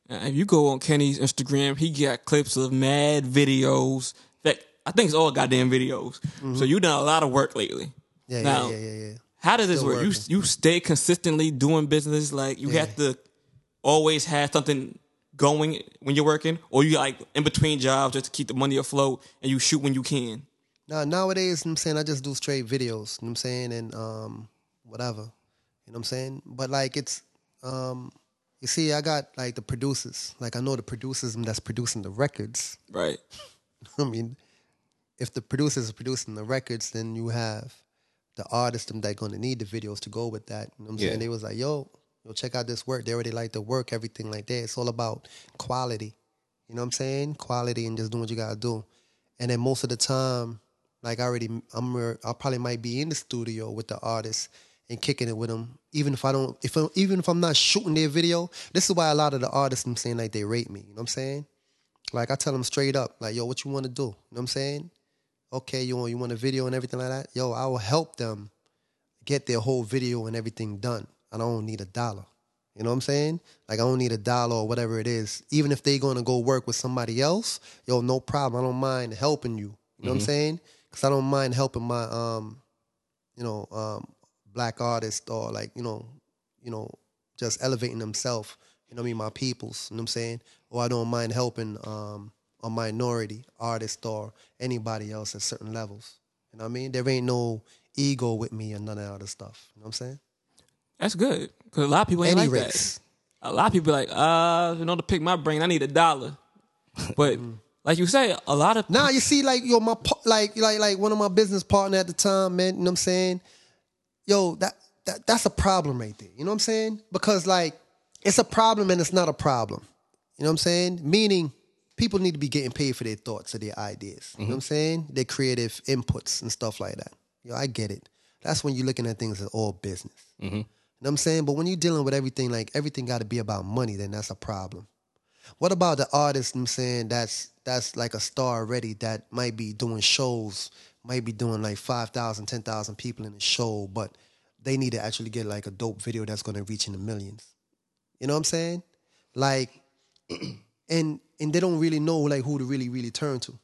If you go on Kenny's Instagram, he got clips of mad videos. In fact, I think it's all goddamn videos. So you've done a lot of work lately. Mm-hmm. Yeah, Now, yeah, yeah, yeah, yeah. How does this work? You working. you stay consistently doing business. Like you have to always have something going when you're working, or you like in between jobs just to keep the money afloat, and you shoot when you can. Now nowadays, you know I'm saying I just do straight videos, you know what I'm saying, and um whatever. You know what I'm saying? But like it's um you see, I got like the producers. Like I know the producers that's producing the records. Right. I mean, if the producers are producing the records, then you have the artists them that gonna need the videos to go with that. You know what I'm Yeah. saying? They was like, yo, yo, check out this work. They already like the work, everything like that. It's all about quality. You know what I'm saying? Quality and just doing what you gotta do. And then most of the time, like I already, I'm, I probably might be in the studio with the artist and kicking it with them. Even if I don't, if I, even if I'm not shooting their video, this is why a lot of the artists I'm saying like they rate me. You know what I'm saying? Like I tell them straight up, like, yo, what you want to do? You know what I'm saying? Okay, you want you want a video and everything like that? Yo, I will help them get their whole video and everything done. I don't need a dollar. You know what I'm saying? Like I don't need a dollar or whatever it is. Even if they gonna go work with somebody else, yo, no problem. I don't mind helping you. You know what I'm saying? Because I don't mind helping my um, you know, um, black artist or like you know, you know, just elevating themselves. You know what I mean? My peoples. You know what I'm saying? Or I don't mind helping um a minority artist or anybody else at certain levels. You know what I mean? There ain't no ego with me and none of that other stuff. You know what I'm saying? That's good because a lot of people ain't Any like race. that. A lot of people like, uh, you know, to pick my brain, I need a dollar. But like you say, a lot of Nah, you see, like yo, my pa- like like like one of my business partner at the time, man. You know what I'm saying? Yo, that, that that's a problem right there. You know what I'm saying? Because like it's a problem and it's not a problem. You know what I'm saying? Meaning people need to be getting paid for their thoughts or their ideas. You know what I'm saying? Their creative inputs and stuff like that. Yo, I get it. That's when you're looking at things as all business. You know what I'm saying? But when you're dealing with everything, like everything got to be about money, then that's a problem. What about the artist? I'm saying that's that's like a star already that might be doing shows, might be doing like 5,000, 10,000 people in a show, but they need to actually get like a dope video that's going to reach in the millions. You know what I'm saying? Like, and and they don't really know like who to really really turn to,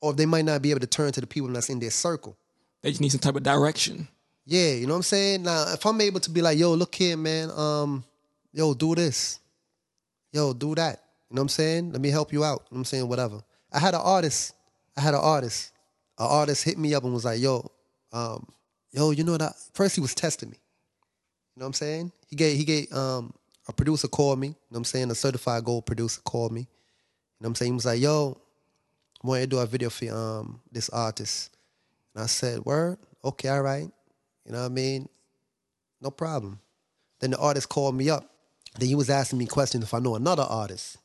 or they might not be able to turn to the people that's in their circle. they just need some type of direction. Yeah, you know what I'm saying? Now, if I'm able to be like, yo, look here, man, um, yo, do this. Yo, do that. You know what I'm saying? Let me help you out. You know what I'm saying? Whatever. I had an artist. I had an artist. An artist hit me up and was like, yo, um, yo, you know that first he was testing me. You know what I'm saying? He gave he gave um a producer called me, you know what I'm saying? A certified gold producer called me. You know what I'm saying? He was like, yo, I want to do a video for um this artist. And I said, Word, okay, all right. You know what I mean? No problem. Then the artist called me up. Then he was asking me questions if I know another artist.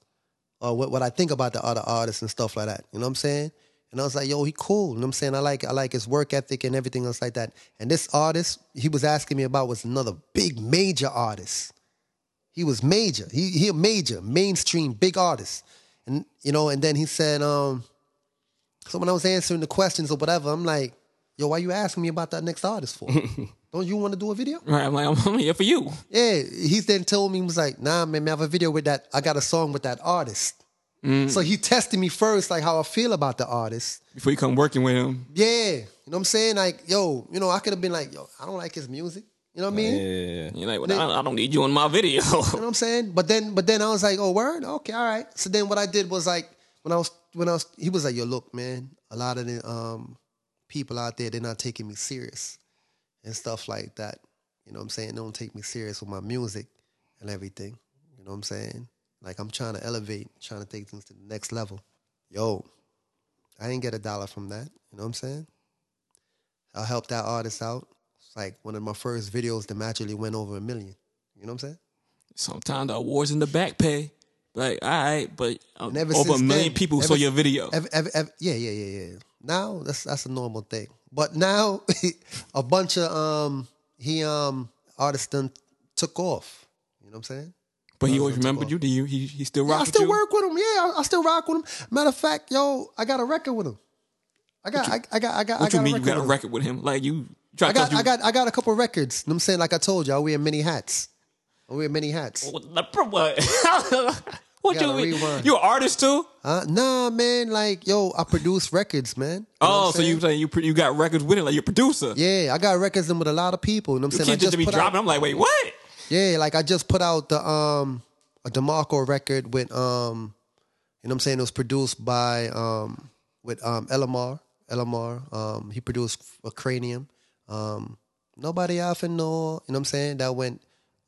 Or what, what I think about the other artists and stuff like that. You know what I'm saying? And I was like, yo, he cool. You know what I'm saying? I like I like his work ethic and everything else like that. And this artist he was asking me about was another big major artist. He was major. He he a major, mainstream, big artist. And you know, and then he said, um, so when I was answering the questions or whatever, I'm like, yo, why you asking me about that next artist for? Don't you want to do a video? Right. I'm like, I'm here for you. Yeah. He's then told me, he was like, nah, man, I have a video with that. I got a song with that artist. So he tested me first, like how I feel about the artist. Before you come working with him. Yeah. You know what I'm saying? Like, yo, you know, I could have been like, yo, I don't like his music. You know what I mean? Yeah. You're like, well, I, I don't need you in my video. You know what I'm saying? But then, but then I was like, oh, word, okay, all right. So then what I did was like, when I was, when I was, he was like, yo, look, man, a lot of the um, people out there, they're not taking me serious and stuff like that. You know what I'm saying? They don't take me serious with my music and everything. You know what I'm saying? Like I'm trying to elevate, trying to take things to the next level. Yo, I didn't get a dollar from that. You know what I'm saying? I helped that artist out. It's like one of my first videos that magically went over a million. You know what I'm saying? Sometimes the awards in the back pay. Like, all right, but uh, And ever over a million then- people ever saw your video. Ev- ev- ev- yeah, yeah, yeah, yeah. Now that's that's a normal thing. But now a bunch of um he um artists done took off. You know what I'm saying? but he always remembered you. Do you? He, he still Yeah, rock I with still you? work with him. Yeah, I, I still rock with him. Matter of fact, yo, I got a record with him. I got, I, I got, I got. What I you got mean a you got a record with him? Like you try I to got, you, I got, I got a couple records. You know what I'm saying, like I told you, I wear many hats. I wear many hats. What? you rewind. You an artist too? Uh, nah, man, like yo, I produce records, man. You Oh, so saying? you saying you you got records with it, like you're a producer? Yeah, I got records with a lot of people. You know what I'm You saying? I can't just be dropping. Out, I'm like, wait, what? yeah, like I just put out the um a Demarco record with um you know what I'm saying? It was produced by um with um Elamar. Elamar. Um he produced a cranium. Um nobody often know, you know what I'm saying? That went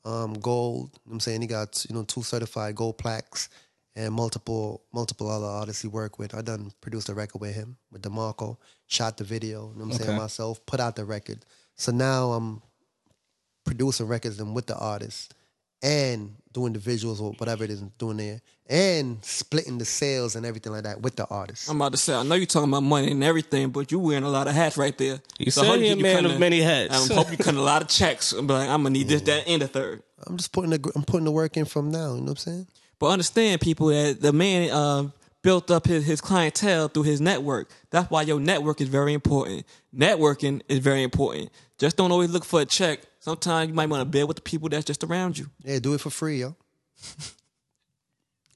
um gold. You know what I'm saying? He got, you know, two certified gold plaques and multiple multiple other artists he worked with. I done produced a record with him, with DeMarco, shot the video, you know what I'm saying, Okay. myself, put out the record. So now I'm producing records and with the artists and doing the visuals or whatever it is doing there and splitting the sales and everything like that with the artists. I'm about to say, I know you're talking about money and everything, but you're wearing a lot of hats right there. You so said you're a man of many hats. I hope you cutting a lot of checks. I'm like, I'm gonna need this, that, and the third. I'm just putting the I'm putting the work in from now, you know what I'm saying? But understand, people, that the man uh, built up his, his clientele through his network. That's why your network is very important. Networking is very important. Just don't always look for a check. Sometimes you might want to build with the people that's just around you. Yeah, do it for free, yo.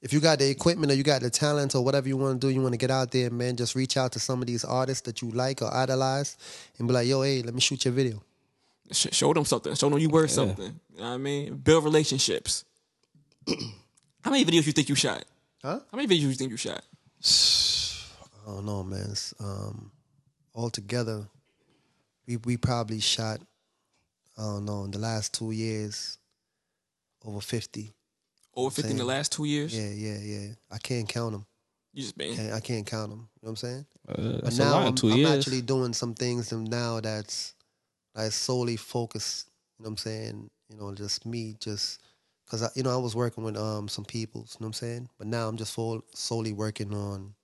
if you got the equipment or you got the talent or whatever you want to do, you want to get out there, man, just reach out to some of these artists that you like or idolize and be like, yo, hey, let me shoot your video. Sh- show them something. Show them you worth something. You know what I mean? Build relationships. How many videos you think you shot? Huh? How many videos you think you shot? I don't know, man. It's, um, altogether, we we probably shot, I don't know, in the last two years, over fifty. Over 50 in the last two years? Yeah, yeah, yeah. I can't count them. You just been. I can't count them. You know what I'm saying? Uh, but now I'm, two I'm years. actually doing some things now that's like solely focused. You know what I'm saying? You know, just me, just because I, you know, I was working with um some people. You know what I'm saying? But now I'm just full, solely working on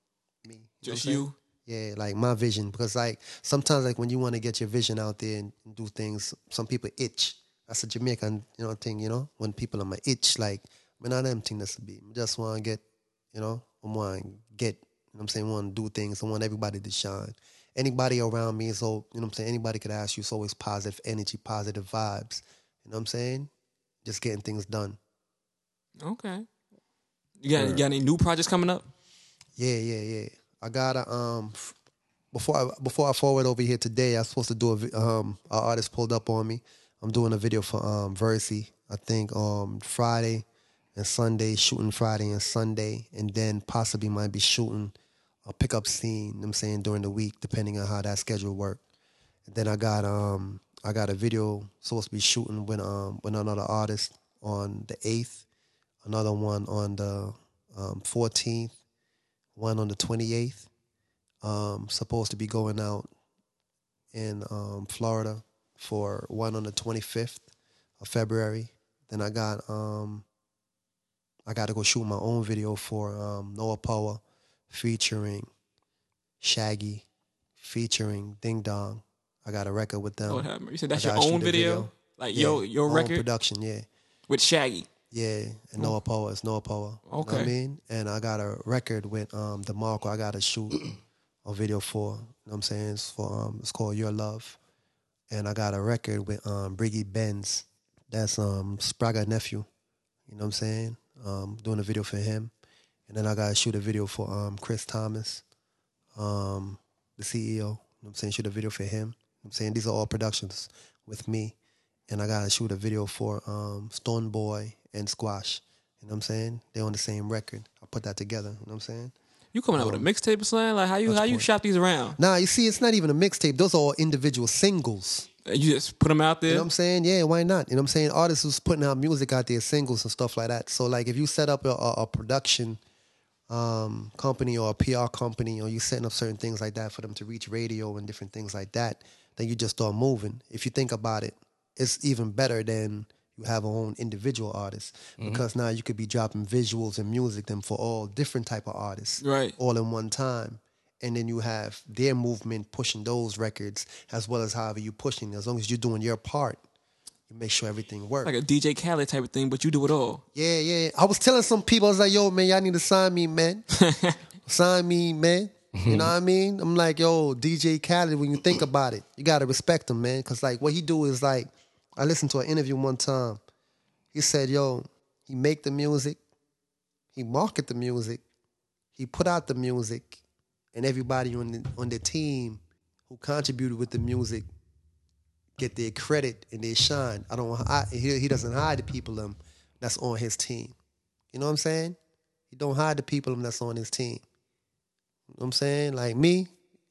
me. You know what Just saying? you. Yeah, like my vision. Because like sometimes like when you want to get your vision out there and do things, some people itch. That's a Jamaican, you know, thing, you know? When people are my itch, like man, not them thing that's to be. I just wanna get, you know, I wanna get, you know what I'm saying, wanna do things. I want everybody to shine. Anybody around me so you know what I'm saying, anybody could ask you, it's always positive energy, positive vibes. You know what I'm saying? Just getting things done. Okay. You got, you got any new projects coming up? Yeah, yeah, yeah. I gotta um before I before I forward over here today, I was supposed to do a um our artist pulled up on me. I'm doing a video for um Versi. I think um Friday and Sunday, shooting Friday and Sunday, and then possibly might be shooting a pickup scene, I'm saying, during the week, depending on how that schedule work. And then I got um I got a video supposed to be shooting with um with another artist on the eighth, another one on the um fourteenth, one on the twenty eighth. Um supposed to be going out in um Florida for one on the twenty fifth of February. Then I got um I got to go shoot my own video for um, Noah Powa featuring Shaggy, featuring Ding Dong. I got a record with them. What happened? You said that's your own a video? Like Yeah, your your own record production, yeah. with Shaggy. Yeah, and Noah Powa. It's Noah Powa. You know I mean? And I got a record with um DeMarco. I got to shoot a video for. You know what I'm saying? It's for um it's called Your Love. And I got a record with um Briggy Benz. That's um Spragga nephew. You know what I'm saying? Um doing a video for him. And then I gotta shoot a video for um Chris Thomas, um, the CEO. You know what I'm saying? Shoot a video for him. You know what I'm saying these are all productions with me. And I gotta shoot a video for um Stonebwoy and Squash. You know what I'm saying? They're on the same record. I put that together. You know what I'm saying? You coming out with a mixtape or something? Like how you how you point. shop these around? Nah, you see, it's not even a mixtape. Those are all individual singles. You just put them out there. You know what I'm saying? Yeah, why not? You know what I'm saying? Artists who's putting out music out there, singles and stuff like that. So like if you set up a, a, a production um, company or a PR company or you setting up certain things like that for them to reach radio and different things like that, then you just start moving. If you think about it, it's even better than you have a own individual artist. Mm-hmm. Because now you could be dropping visuals and music them for all different type of artists Right. all in one time. And then you have their movement pushing those records as well as however you pushing. As long as you're doing your part you make sure everything works like a DJ Khaled type of thing, but you do it all. yeah yeah. I was telling some people i was like yo man y'all need to sign me man. Sign me man. You know what i mean? I'm like yo dj Khaled when you think about it you gotta respect him man. Because like what he do is like i listened to an interview one time he said yo he make the music he market the music he put out the music and everybody on the on the team who contributed with the music get their credit and their shine. I don't. I, he he doesn't hide the people um that's on his team. You know what I'm saying? He don't hide the people um, that's on his team. You know what I'm saying? Like me,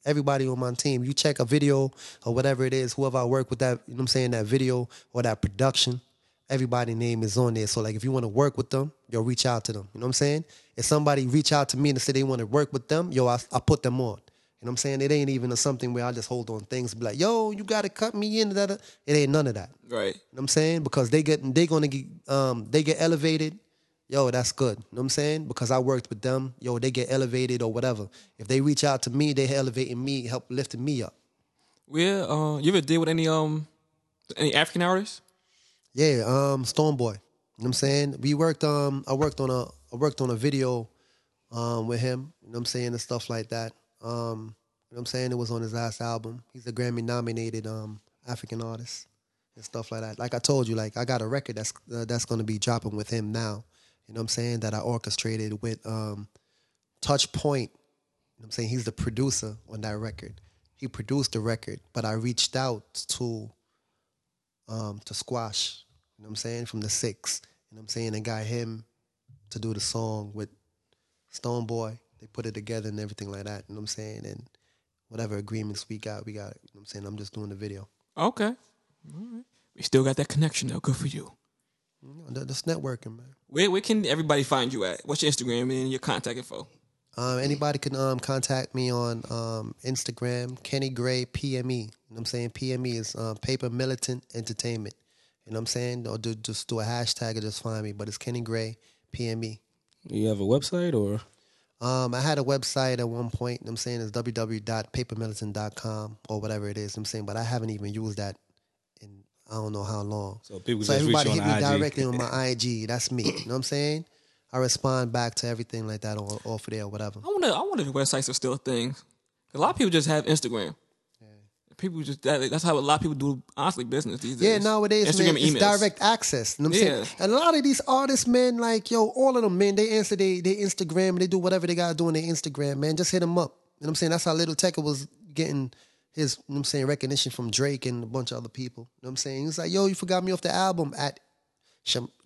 everybody on my team. You check a video or whatever it is, whoever I work with that, you know what I'm saying, that video or that production, everybody name is on there. So like if you want to work with them, yo, reach out to them. You know what I'm saying? If somebody reach out to me and say they want to work with them, yo, I, I put them on. You know what I'm saying? It ain't even a something where I just hold on things and be like, yo, you gotta cut me in. That it ain't none of that. Right. You know what I'm saying? Because they get they gonna get um they get elevated. Yo, that's good. You know what I'm saying? Because I worked with them. Yo, they get elevated or whatever. If they reach out to me, they elevating me, help lifting me up. Yeah. Uh, you ever deal with any um any African artists? Yeah, um, Stonebwoy. You know what I'm saying? We worked um I worked on a I worked on a video um with him, you know what I'm saying, and stuff like that. Um, you know what I'm saying? It was on his last album. He's a Grammy nominated um African artist and stuff like that. Like I told you, like I got a record that's uh, that's going to be dropping with him now. You know what I'm saying? That I orchestrated with um Touch Point. You know what I'm saying? He's the producer on that record. He produced the record, but I reached out to um, to Squash, you know what I'm saying, from the six. You know what I'm saying? And got him to do the song with Stonebwoy. They put it together and everything like that. You know what I'm saying? And whatever agreements we got, we got it. You know what I'm saying? I'm just doing the video. Okay. All right. We still got that connection though. Good for you. You know, that's networking, man. Where where can everybody find you at? What's your Instagram and your contact info? Um, anybody can um, contact me on um, Instagram, Kenny Gray PME. You know what I'm saying? PME is um, Paper Militant Entertainment. You know what I'm saying? Or do, just do a hashtag or just find me. But it's Kenny Gray PME. You have a website or Um, I had a website at one point, you know what I'm saying it's www.papermilitant.com or whatever it is, you know what I'm saying, but I haven't even used that in I don't know how long. so people So just reach everybody you hit on me IG. directly on my IG. That's me. You know what I'm saying? I respond back to everything like that on off of there or whatever. I wonder. I wonder if websites are still a thing. A lot of people just have Instagram. People just that, that's how a lot of people do honestly business these days. Yeah, nowadays, Instagram man, and it's direct access. You know what I'm Yeah. saying? And a lot of these artists, man, like, yo, all of them, man, they answer they, they Instagram, they do whatever they got to do on their Instagram, man. Just hit them up. You know what I'm saying? That's how Lil Tecca was getting his, you know what I'm saying, recognition from Drake and a bunch of other people. You know what I'm saying? He's like, yo, you forgot me off the album at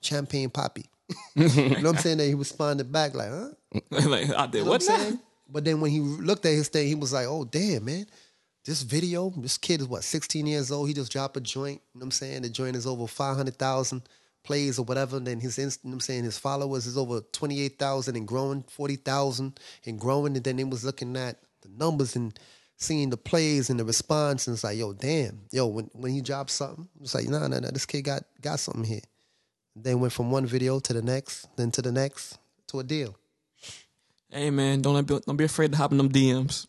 Champagne Papi. you know what I'm saying? That he responded back like, huh? like I did You know what I'm saying? But then when he looked at his thing, he was like, oh, damn, man. This video, this kid is what, 16 years old. He just dropped a joint. You know what I'm saying? The joint is over 500,000 plays or whatever. And then his, you know what I'm saying, his followers is over 28,000 and growing, 40,000 and growing. And then he was looking at the numbers and seeing the plays and the response. And it's like, yo, damn. Yo, when, when he dropped something, it's like, nah, nah, nah, this kid got, got something here. Then went from one video to the next, then to the next, to a deal. Hey man, don't be, don't be afraid to hop in them DMs.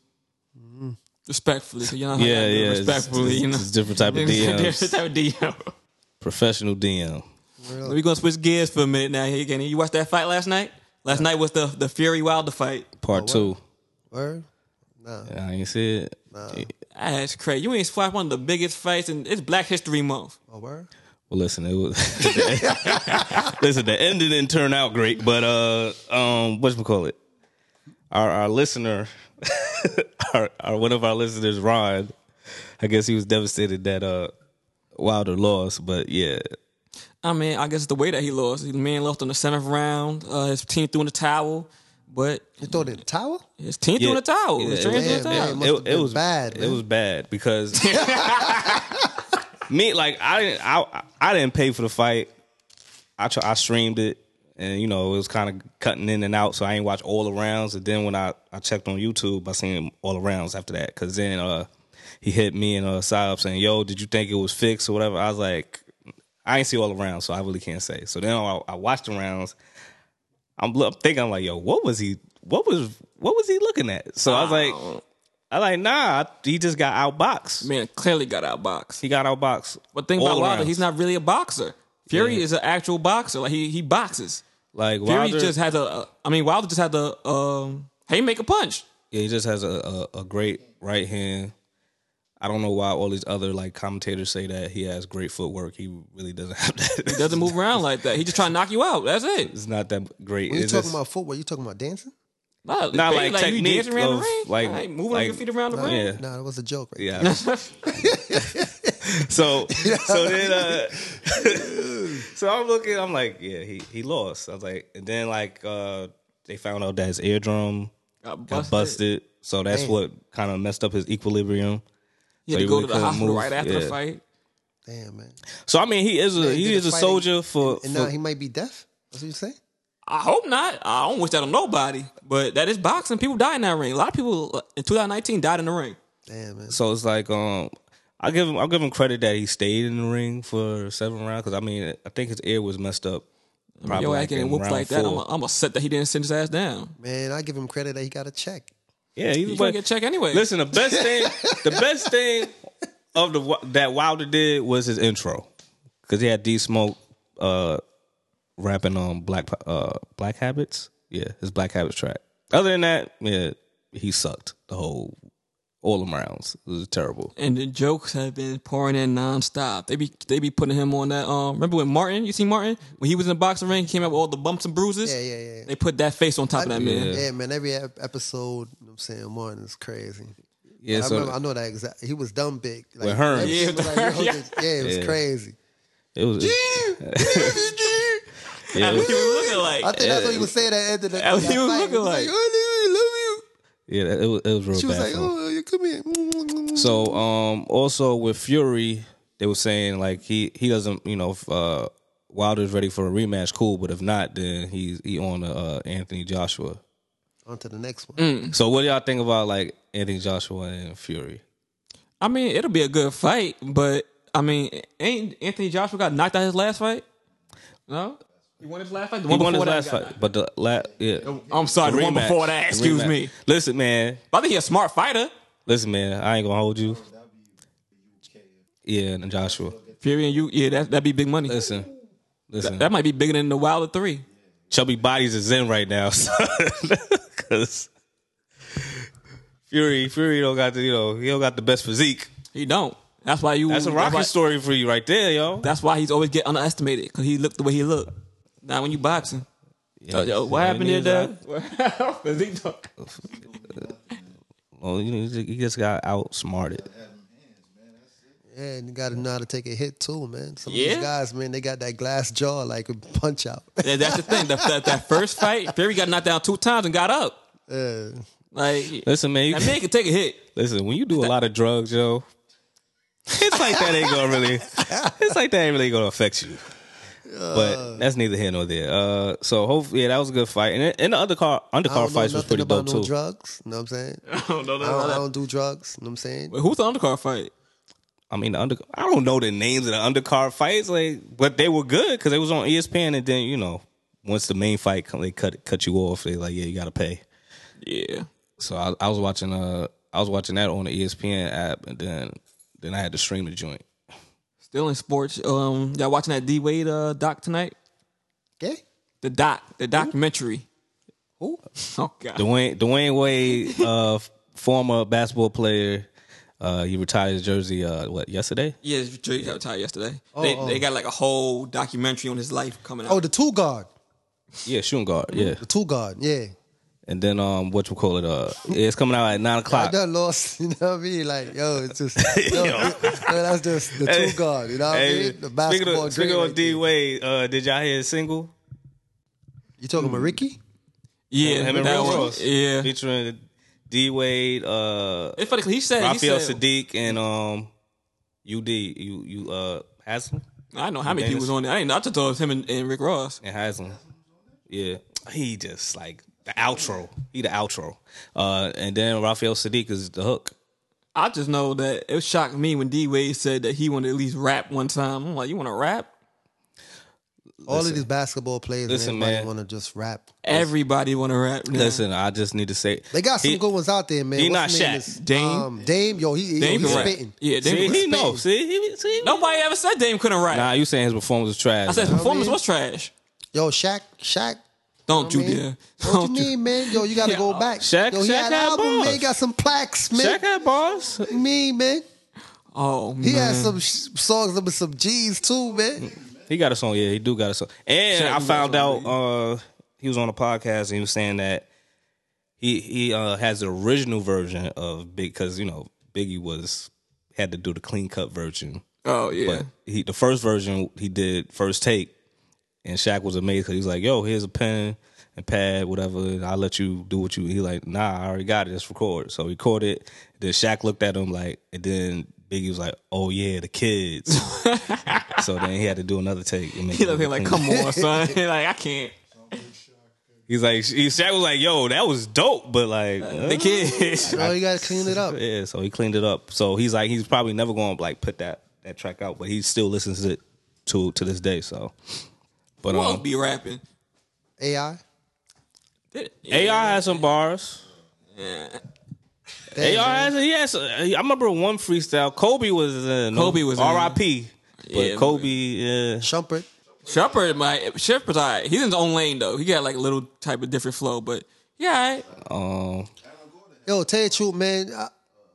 Mm-hmm. Respectfully, so you know how Yeah, I do, yeah. it's- respectfully, you know. It's different type of Different type of DM. Professional DM. We're gonna switch gears for a minute now. Here again, you watched that fight last night. Last night was the the Fury Wilder fight. Part oh, two. Word? Nah. I ain't see it. That's crazy. You ain't fought one of the biggest fights, and it's Black History Month. Oh, word? Well, listen, it was. listen, the ending didn't turn out great, but uh, um, what we call it? Our our listener, our, our one of our listeners, Ron. I guess he was devastated that uh Wilder lost, but yeah, I mean, I guess the way that he lost. The man lost in the seventh round. Uh, his team threw in the towel, but You throw it in the tower? his team yeah, threw in the towel. yeah, His it was- threw in the Damn, towel. man. must have been bad, It was bad because me, like, I didn't, I, I didn't pay for the fight. I try, I streamed it, and you know, it was kind of cutting in and out, so I ain't watch all the rounds. And then when I, I checked on YouTube, I seen all the rounds after that. Cause then uh, he hit me and uh, Sai up saying, "Yo, did you think it was fixed or whatever?" I was like, I ain't see all the rounds, so I really can't say. So then I, I watched the rounds. I'm, I'm thinking, I'm like, yo, what was he? What was what was he looking at? So I was like, I like, nah, he just got outboxed. Man clearly got outboxed. He got outboxed. But think about Wilder, rounds. he's not really a boxer. Fury Yeah. is an actual boxer. Like he he boxes. like Fury Wilder. just has a. a- I mean, Wilder just had the um, haymaker punch. yeah, he just has a, a, a great right hand. I don't know why all these other like commentators say that he has great footwork. He really doesn't have that. He doesn't move around like that. He just trying to knock you out. That's it. It's not that great. When you talking just- about football, you talking about dancing? Not, Not baby, like you technique dancing around of, the ring, like- Like, moving like- your feet around the ring. yeah. Nah, that was a joke, right? Yeah. so so then uh so I'm looking, I'm like, yeah, he he lost. I was like, and then like uh they found out that his eardrum Got got busted. So that's Damn. what kind of messed up his equilibrium. He had So to go really to the hospital move. right after the fight. Damn, man. So I mean, he is a Yeah, he did is a fighting, soldier for, And for now he might be deaf? That's what you say? I hope not. I don't wish that on nobody. But that is boxing. People die in that ring. A lot of people uh, in 2019 died in the ring. Damn, man. so it's like um I give him I give him credit that he stayed in the ring for seven rounds because I mean I think his ear was messed up. Probably Yo, like acting in whooped like that. I'm four. I'm upset that he didn't send his ass down. Man, I give him credit that he got a check. Yeah, he He's gonna get checked anyway. Listen, the best thing, the best thing of the that Wilder did was his intro because he had D Smoke uh, rapping on Black uh, Black Habits. Yeah, his Black Habits track. Other than that, yeah, he sucked the whole all them rounds. It was terrible. and the jokes have been pouring in nonstop. They be they be putting him on that. Um, remember when Martin? You see Martin when he was in the boxing ring, he came out with all the bumps and bruises. Yeah, yeah, yeah. They put that face on top of that man. Yeah, man. Every episode, you know what I'm saying, Martin is crazy. Yeah, I so remember, I know that exact. He was dumb big. Like, With Hearns. every Yeah, single, like, yo, yeah. this- yeah, it was Yeah. crazy. it was. yeah, That's it what he was, was looking like. I think that's what he was saying at the end of the That's what that he was fight. looking like. I love yeah, it was. It was real you. She was bad. like, oh, you come here. So um also with Fury, they were saying like he he doesn't you know if uh Wilder's ready for a rematch, cool, but if not, then he's he on uh, Anthony Joshua. On to the next one. Mm. So what do y'all think about like Anthony Joshua and Fury? I mean, it'll be a good fight, but I mean, ain't Anthony Joshua got knocked out his last fight? No, he won his last fight. The He one won his before that, last he got fight, but the last yeah. knocked- I'm sorry, the, one before that. Excuse me. Listen, man. But I think he's a smart fighter. Listen, man. I ain't gonna hold you. Yeah, and Joshua. Fury and you, yeah, that that'd be big money. Listen, listen. That might be bigger than the Wilder three. chubby bodies is in right now, because Fury, Fury don't got the you know he don't got the best physique. He don't. That's why you. That's a rocket why, story for you right there, yo. That's why he's always get underestimated because he looked the way he looked. Now when you boxing, Yeah, yo, what happened there, niggas Dad? Physique talk. Well, you know, he just- he just got outsmarted. Yeah, and you got to know how to take a hit too, man. Some of these guys, man, they got that glass jaw like a punch out. Yeah, that's the thing. That, that, that first fight, Fury got knocked down two times and got up. Yeah. Like Listen, man, you, that man can take a hit. listen. When you do a lot of drugs, yo, it's like that ain't gonna really. It's like that ain't really gonna affect you. But that's neither here nor there. Uh, so hopefully, yeah, that was a good fight. And, and the undercard I undercard fights was pretty about dope no too. drugs. You know what I'm saying? Oh no, I don't, I don't do drugs. You know what I'm saying? Wait, who's the undercard fight? I mean, the under I don't know the names of the undercard fights, like, but they were good because they was on ESPN. And then you know, once the main fight come, they cut cut you off. They like, yeah, you got to pay. Yeah. So I, I was watching uh I was watching that on the ESPN app, and then then I had to stream the joint. Still in sports. Um, y'all watching that D Wade uh, doc tonight? Okay. The doc, the documentary. Who? Oh god. Dwyane Dwyane Wade, uh, former basketball player, uh, he retired his jersey. Uh, what yesterday? Yeah, his jersey got retired yesterday. they, they got like a whole documentary on his life coming out. Oh, the two guard. Yeah, shooting guard. Yeah, The two guard. Yeah. And then um, what you call it? Uh, it's coming out at nine I o'clock. done lost. You know what I mean? Like, yo, it's just yo, yo, that's just the two guard. You know what I mean? The speaking basketball of, speaking dream of D there. Wade, uh, did y'all hear his single? You talking about Ricky? yeah, Him and that Rick one. Ross, Yeah. featuring D Wade, uh, It's funny 'cause he said he Raphael said Saadiq, and um, UD, you you uh Haslam I don't know how many Dennis? people was on there. I didn't know. I just thought it was him and, and Rick Ross. and Haslam. Yeah, he just like the outro. He the outro. Uh, and then Raphael Saadiq is the hook. I just know that it shocked me when D Wade said that he wanted to at least rap one time. I'm like, you want to rap? All of these basketball players Listen, man. want to just rap. Everybody want to rap. Now. Listen, I just need to say They got some he- good ones out there, man. he What's not name Shaq. is- Dame? Um, Dame, yo, he, Dame he, can rap. spitting. Yeah, Dame See, he rap. know. See, he, see, Nobody ever said Dame couldn't rap. Nah, you saying his performance was trash. I said his man. performance mean? was trash. Yo, Shaq, Shaq. Don't I you mean, dare. What Don't you mean, man? Yo, you got to go back. Shaq- yo, he Shaq had had album, man. He got some plaques, man. Shaq had bars. What you man? Oh man. He had some sh- songs with some G's too, man. He got a song. Yeah, he do got a song. And Shaq I found out uh, he was on a podcast and he was saying that he he uh, has the original version of Big because you know Biggie was had to do the clean cut version, Oh yeah. but he the first version he did first take, and Shaq was amazed because he was like, "Yo, here's a pen and pad, whatever. and I'll let you do what you." He like, "Nah, I already got it. Just record." So he recorded. Then Shaq looked at him like, and then Biggie was like, "Oh yeah, the kids." so then he had to do another take. and make he looked at him like, come on, son. like I can't. He's like, he, Shaq was like, "Yo, that was dope," but like, The uh, kids. Oh, you got to clean it up. yeah. So he cleaned it up. So he's like, he's probably never going to like put that that track out, but he still listens to it to to this day. So, but Who else um, be rapping? AI. AI has some bars. Yeah. AI has, he has. I remember one freestyle. Kobe was in. Kobe was in. R.I.P. But Yeah, Kobe, yeah. Shumpert. Shepard, my Shepard's alright. He's in his own lane though. He got like a little type of different flow, but yeah, alright. Um, Yo, tell you the truth, man. I,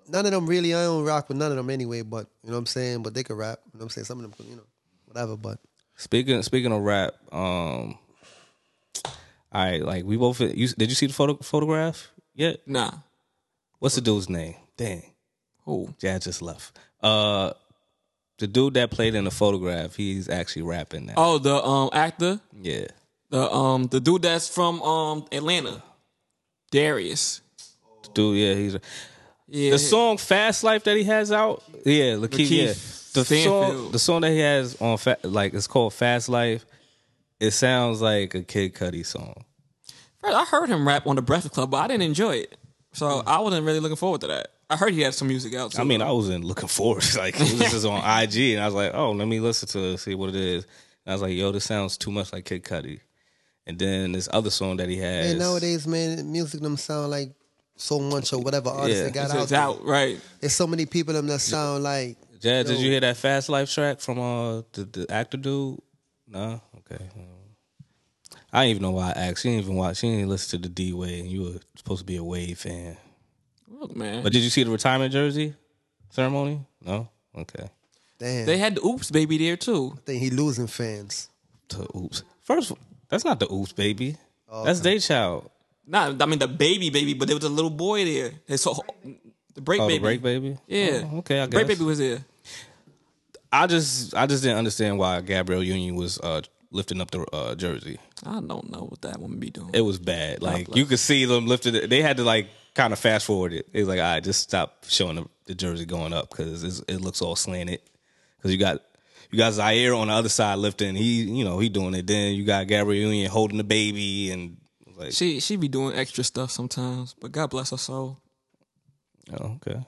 none of them really. I don't rock with none of them anyway. But you know what I'm saying. But they could rap. You know what I'm saying. Some of them, could, you know, whatever. But speaking speaking of rap, um, all right, like we both. You, did you see the photo photograph yet? nah. What's the dude's name? Dang. Who? Jad just left. Uh, the dude that played in the photograph, he's actually rapping now. Oh, the um actor, Yeah. the um the dude that's from um Atlanta, Darius. The dude, yeah, he's Yeah, the song "Fast Life" that he has out. Yeah, Lakeith. Lakeith yeah, the Stanfield. song, the song that he has on, fa- like it's called "Fast Life." It sounds like a Kid Cudi song. First, I heard him rap on the Breakfast Club, but I didn't enjoy it, so hmm. I wasn't really looking forward to that. I heard he had some music out. Too. I mean, I wasn't looking forward. Like it was just on IG, and I was like, "Oh, let me listen to it, see what it is." And I was like, "Yo, this sounds too much like Kid Cudi." And then this other song that he has. and nowadays, man, music them sound like so much or whatever artist Yeah. they got it's, out. it's there. out, right? There's so many people them that sound like. Jad, did you hear that Fast Life track from uh the, the actor dude? No, okay. I didn't even know why I asked. She didn't even watch. She didn't listen to the D Wade, and you were supposed to be a Wade fan. Look, man, But did you see the retirement jersey ceremony? No. Okay. Damn, they had the Oops baby there too. I think he losing fans. To oops. First, that's not the oops baby. That's Day Child. Not, I mean the baby baby, but there was a little boy there. His whole, the break Oh, baby. the break baby. Yeah. Oh, okay, I Break baby was there. I just I just didn't understand why Gabrielle Union was uh, lifting up the uh, jersey. I don't know what that woman be doing. It was bad. Like you could see them lifted it. They had to like kind of fast forward it. It was like, all right, just stop showing the, the jersey going up because it looks all slanted. Because you got you got Zaire on the other side lifting. He you know he doing it. Then you got Gabrielle Union holding the baby and like she she be doing extra stuff sometimes, but God bless her soul. Oh, okay.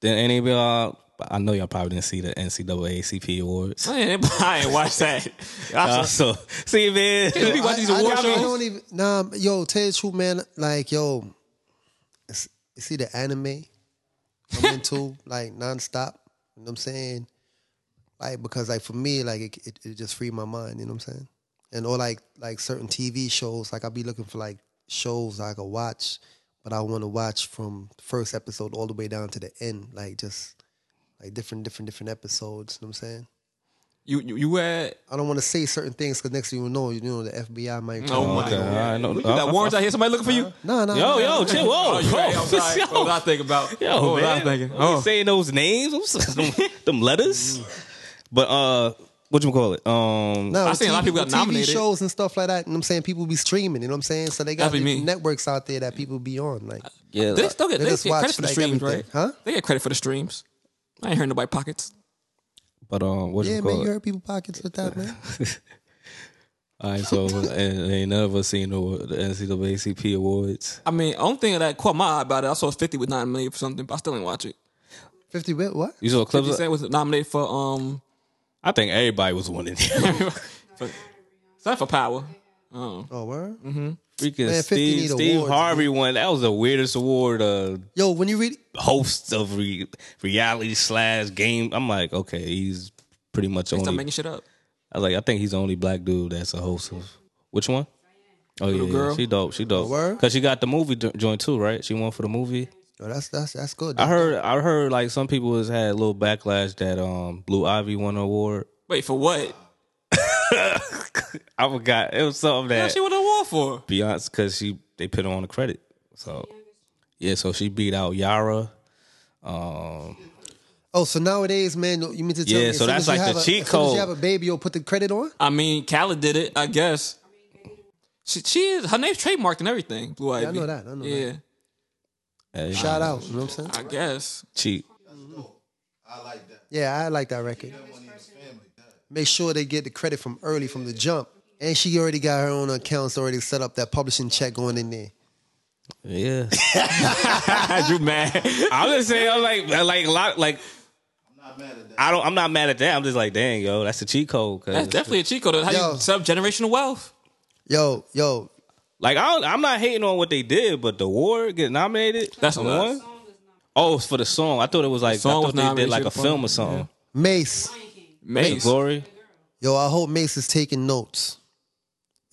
Then any of y'all, I know y'all probably didn't see the NAACP awards. I ain't, I ain't watch that. I Uh, saw- so see man, we watch these I, award I, shows. I don't even. Nah, yo, tell you the truth, man. Like, yo, it's, you see the anime I'm into like nonstop. You know what I'm saying? Like, because like for me, like it, it, it just freed my mind. You know what I'm saying? And or like like certain TV shows. Like I'll be looking for like shows I could watch, but I want to watch from first episode all the way down to the end. Like just like different different different episodes. You know what I'm saying? you you, you had I don't want to say certain things because next thing you know, you know the FBI might. Oh my okay, all right, no, you got warrants out here. Somebody looking for you. No, no. Yo, no. yo, chill, whoa, Oh, you right. I'm sorry. yo. What was I thinking about? Yo, what was I man. thinking? We Oh, saying those names, them, them letters. But uh, what you call it? Um, No, I seen a lot of TV people got TV nominated. shows and stuff like that. You know what I'm saying? People be streaming, you know what I'm saying? So they got That'd be different me. networks out there that people be on. Like yeah, they still get, They they just get watch, credit for the like, streams, right? Huh? They get credit for the streams. I ain't heard nobody pockets. but um, what Yeah, you man, call you heard people pockets with that, man. All right, so and, ain't none of us seen the, the NCAA CP awards. I mean, only thing that caught my eye about it, I saw 50 with nominated for something, but I still didn't watch it. 50 bit, what? You saw 50 clips. of- Cent was nominated for um, I think everybody was winning. for, something for Power. Oh, Oh, word? Freaking Man, 50 Steve, need Steve awards, Harvey won. That was the weirdest award. Uh, Yo, when you read host of re- reality slash game. I'm like, okay, he's pretty much stop only. making shit up. I was like, I think he's the only black dude that's a host of which one? Oh yeah, yeah, girl? she dope. She dope. word? Cause she got the movie joint too, right? She won for the movie. Oh, that's that's that's good. I heard. I heard like some people has had a little backlash that um Blue Ivy won an award. Wait, for what? I forgot. It was something What that she won an award for? Beyonce because she they put her on the credit. So yeah, so she beat out Yara. Um, Oh, so nowadays, man, you mean to tell Yeah, me? as so that's like the a- cheat as soon as code. you have a baby, you'll put the credit on. I mean, Khaled did it, I guess. She, she is her name's trademarked and everything. Blue Ivy. I know that, I know yeah, hey, Shout out, you know what I'm saying? I guess. cheat. Mm-hmm. I like that. Yeah, I like that record. When he was family. Make sure they get the credit from early from the jump. And she already got her own accounts already set up. That publishing check going in there. Yeah, you mad? I'm just saying. I'm like, like a lot, like I'm not mad at that. I don't. I'm not mad at that. I'm just like, dang, yo, that's the cheat code. 'cause- That's definitely a cheat code. How Yo. you sub generational wealth? Yo, yo, Like I don't, I'm not hating on what they did, but the award get nominated. That's for what one. Oh, it's for the song. I thought it was like song I was they did nominated, like a should've film won. or something. Mace. Mace. Glory. Yo, I hope Mase is taking notes.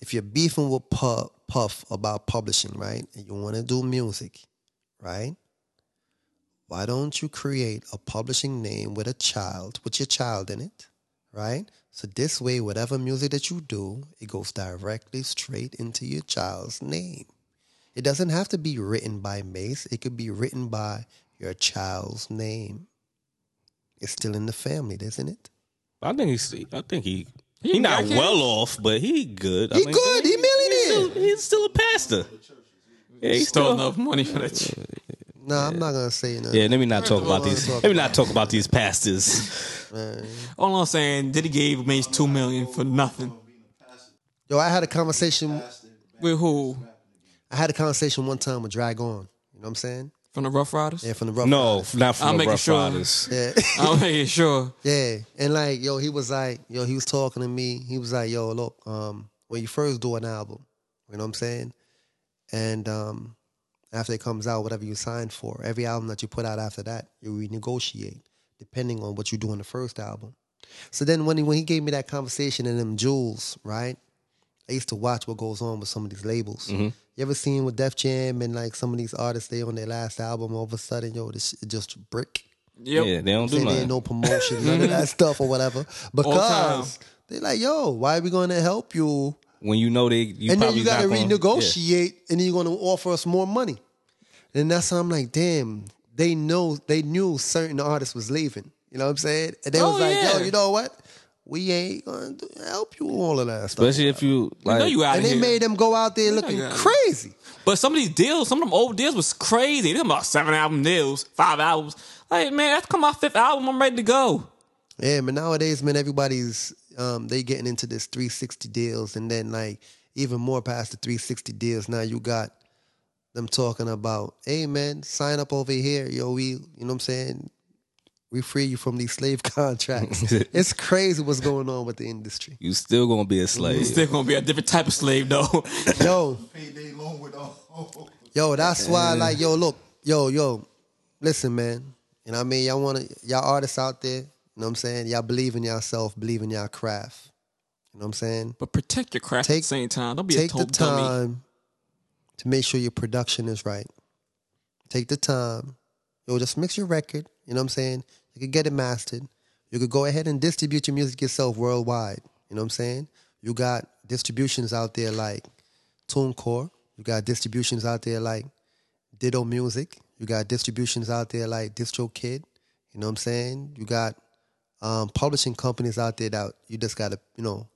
If you're beefing with Puff, Puff about publishing, right, and you want to do music, right, why don't you create a publishing name with a child, with your child in it, right? So this way, whatever music that you do, it goes directly straight into your child's name. It doesn't have to be written by Mase. It could be written by your child's name. It's still in the family, isn't it? I think he's. I think he. He He not well off, but he good. I He mean, good. He He's millionaire. still, he's still a pastor. Yeah, he's Still still. enough money for that. shit. No, I'm not gonna say nothing. Yeah, let me not talk about these. talk Let me not talk about these pastors. All I'm saying, Diddy gave Mase two million for nothing. Yo, I had a conversation. With who? I had a conversation one time with Drag On. You know what I'm saying? From the Ruff Ryders? Yeah, from the Ruff No, Ryders. not from I'm the making Ruff sure. Ryders. Yeah, I'm making sure. yeah, and like, yo, he was like, yo, he was talking to me. He was like, yo, look, um, when you first do an album, you know what I'm saying, and um, after it comes out, whatever you signed for, every album that you put out after that, you renegotiate depending on what you do in the first album. So then when he when he gave me that conversation in them jewels, right? I used to watch what goes on with some of these labels. Mm-hmm. You ever seen with Def Jam and like some of these artists they on their last album, all of a sudden, yo, this shit just brick. Yep. Yeah, they don't do Saying there nothing. ain't no promotion, none of that stuff or whatever. Because they're like, yo, why are we gonna help you when you know they you and then you got to not gonna- renegotiate, and then you're going to offer us more money. And that's how I'm like, damn, they know they knew certain artists was leaving. You know what I'm saying? And they Oh, was like, yeah. yo, you know what? We ain't going to help you with all of that stuff. Especially if you I like know you out and of they here. made them go out there looking got crazy. But some of these deals, some of them old deals was crazy. They talking about seven album deals, five albums. Like, man, that's come my fifth album. I'm ready to go. Yeah, but nowadays, man, everybody's um they getting into this 360 deals, and then like even more past the 360 deals. Now you got them talking about, hey man, sign up over here, yo. We, you know what I'm saying? We free you from these slave contracts. it's crazy what's going on with the industry. you still gonna be a slave. It's still gonna be a different type of slave though. Yo, Payday loan with all. yo, that's why, like, yo, look, yo, yo, listen, man. You know what I mean? Y'all want to, y'all artists out there. You know what I'm saying? Y'all believe in yourself, believe in y'all craft. You know what I'm saying? but protect your craft at Take- the same time. Don't be a take the total dummy. To make sure your production is right. Take the time. Yo, just mix your record. You know what I'm saying? You could get it mastered. You could go ahead and distribute your music yourself worldwide. You know what I'm saying? You got distributions out there like TuneCore. You got distributions out there like Ditto Music. You got distributions out there like DistroKid. You know what I'm saying? You got um, publishing companies out there that you just gotta, you know,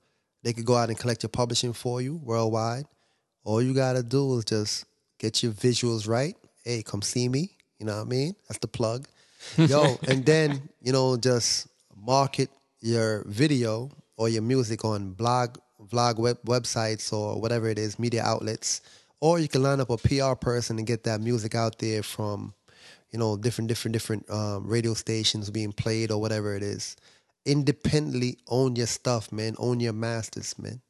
they could go out and collect your publishing for you worldwide. All you gotta do is just get your visuals right. Hey, come see me. You know what I mean? That's the plug. Yo, and then, you know, just market your video or your music on blog vlog web, websites or whatever it is, media outlets. Or you can line up a PR person and get that music out there from, you know, different, different, different um, radio stations being played or whatever it is. Independently own your stuff, man. Own your masters, man.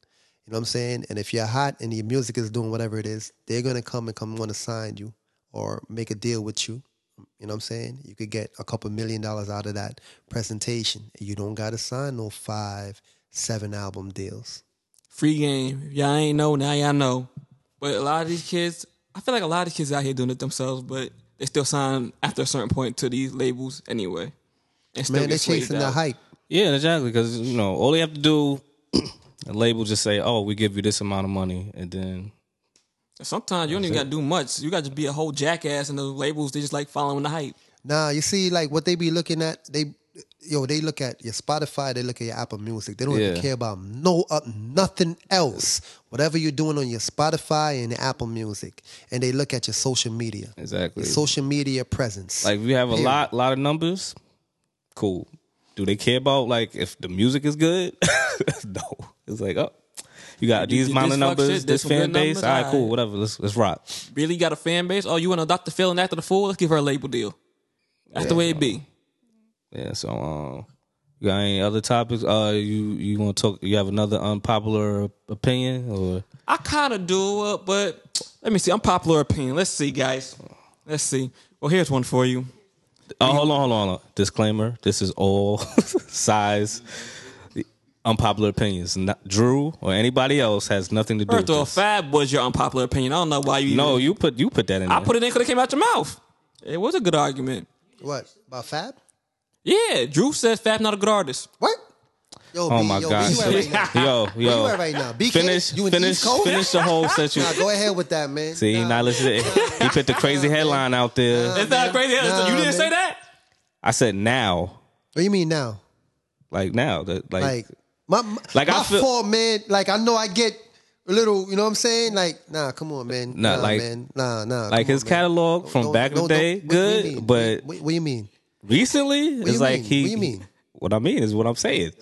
You know what I'm saying? And if you're hot and your music is doing whatever it is, they're gonna come and come want to sign you or make a deal with you. You know what I'm saying? You could get a couple million dollars out of that presentation. You don't gotta sign no five, seven album deals. Free game. Y'all ain't know, now y'all know. But a lot of these kids, I feel like a lot of kids out here doing it themselves, but they still sign after a certain point to these labels anyway. And still Man, they're chasing the hype. Yeah, exactly. Because you know, all they have to do, a label just say, "Oh, we give you this amount of money," and then Sometimes you don't even got to do much. You got to be a whole jackass, and the labels they just like following the hype. Nah, you see, like what they be looking at, they yo, they look at your Spotify, they look at your Apple Music. They don't even care about no uh, nothing else. Whatever you're doing on your Spotify and your Apple Music, and they look at your social media, exactly. your social media presence. like we have a Period. lot, lot of numbers, cool. Do they care about like if the music is good? no. It's like, oh, you got these you- amount this of fuck numbers, shit, this fan base. numbers, All right, cool, whatever. Let's let's rock. Really got a fan base? Oh, you want to Dr. Phil and after the fool? Let's give her a label deal. That's the way it be. Yeah. So, um, you got any other topics? Uh, you you want to talk? You have another unpopular opinion or? I kind of do, uh, but let me see. Unpopular opinion. Let's see, guys. Let's see. Well, here's one for you. Oh, hold on, hold on, hold on. Disclaimer: This is all size unpopular opinions. Not, Drew or anybody else has nothing to do with First of all, this. Fab was your unpopular opinion. I don't know why you. No, even- you put you put that in. I there. put it in because it came out your mouth. It was a good argument. what about Fab? Yeah, Drew says Fab not a good artist. What? Yo, Oh B, my yo, god! B, you at right now? yo, Where you yo, at right now? BK? finish, You in the finish, East Coast? finish the whole session. Nah, go ahead with that, man. See, he Nah. not listening. He put the crazy headline out there. It's not crazy. Nah, you didn't man. say that. I said now, What do you mean now? like now, that like, Like my my, Like, I feel- fault, man. Like I know I get a little, you know what I'm saying? Like, nah, come on, man. Nah, nah, like- man. Nah, nah. like his on, man. catalog from Don't- back in the don't- day, don't- what- what do you good, mean? but what, what do you mean? recently do it's like mean? he. What do you mean? What I mean is what I'm saying.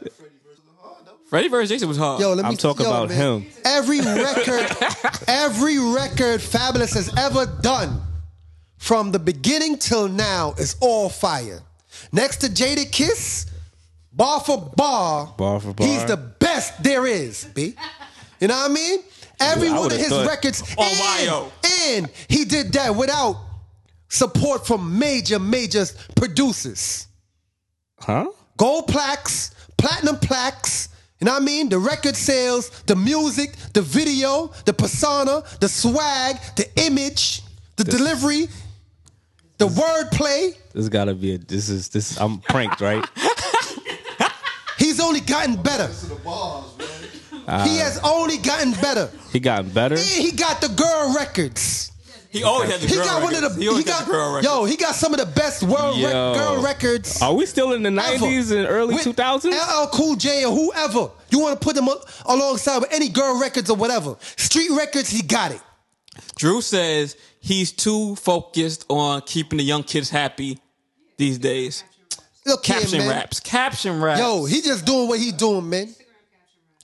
Freddie versus Jason was hard. Yo, let me I'm talking yo, about man. him. Every record, every record Fabolous has ever done, from the beginning till now, is all fire. Next to Jadakiss, bar for bar, Bar for bar. he's the best there is. B, you know what I mean? Every I one of his records, Oh, and, and he did that without support from major, major producers Huh? gold plaques, platinum plaques. You know what I mean? The record sales, the music, the video, the persona, the swag, the image, the delivery, the wordplay. This gotta be a. This is this. I'm pranked, right? He's only gotten better. To the bars, man. Uh, he has only gotten better. He got better. And he got the girl records. He always had the He girl got one of records. the He he got got the girl records. yo. He got some of the best world rec- girl records. Are we still in the nineties and early two thousands? LL Cool J or whoever you want to put them alongside with any girl records or whatever. Street records, he got it. Drew says he's too focused on keeping the young kids happy these days. Look here, Caption man. raps. Caption raps. Yo, he just doing what he doing, man.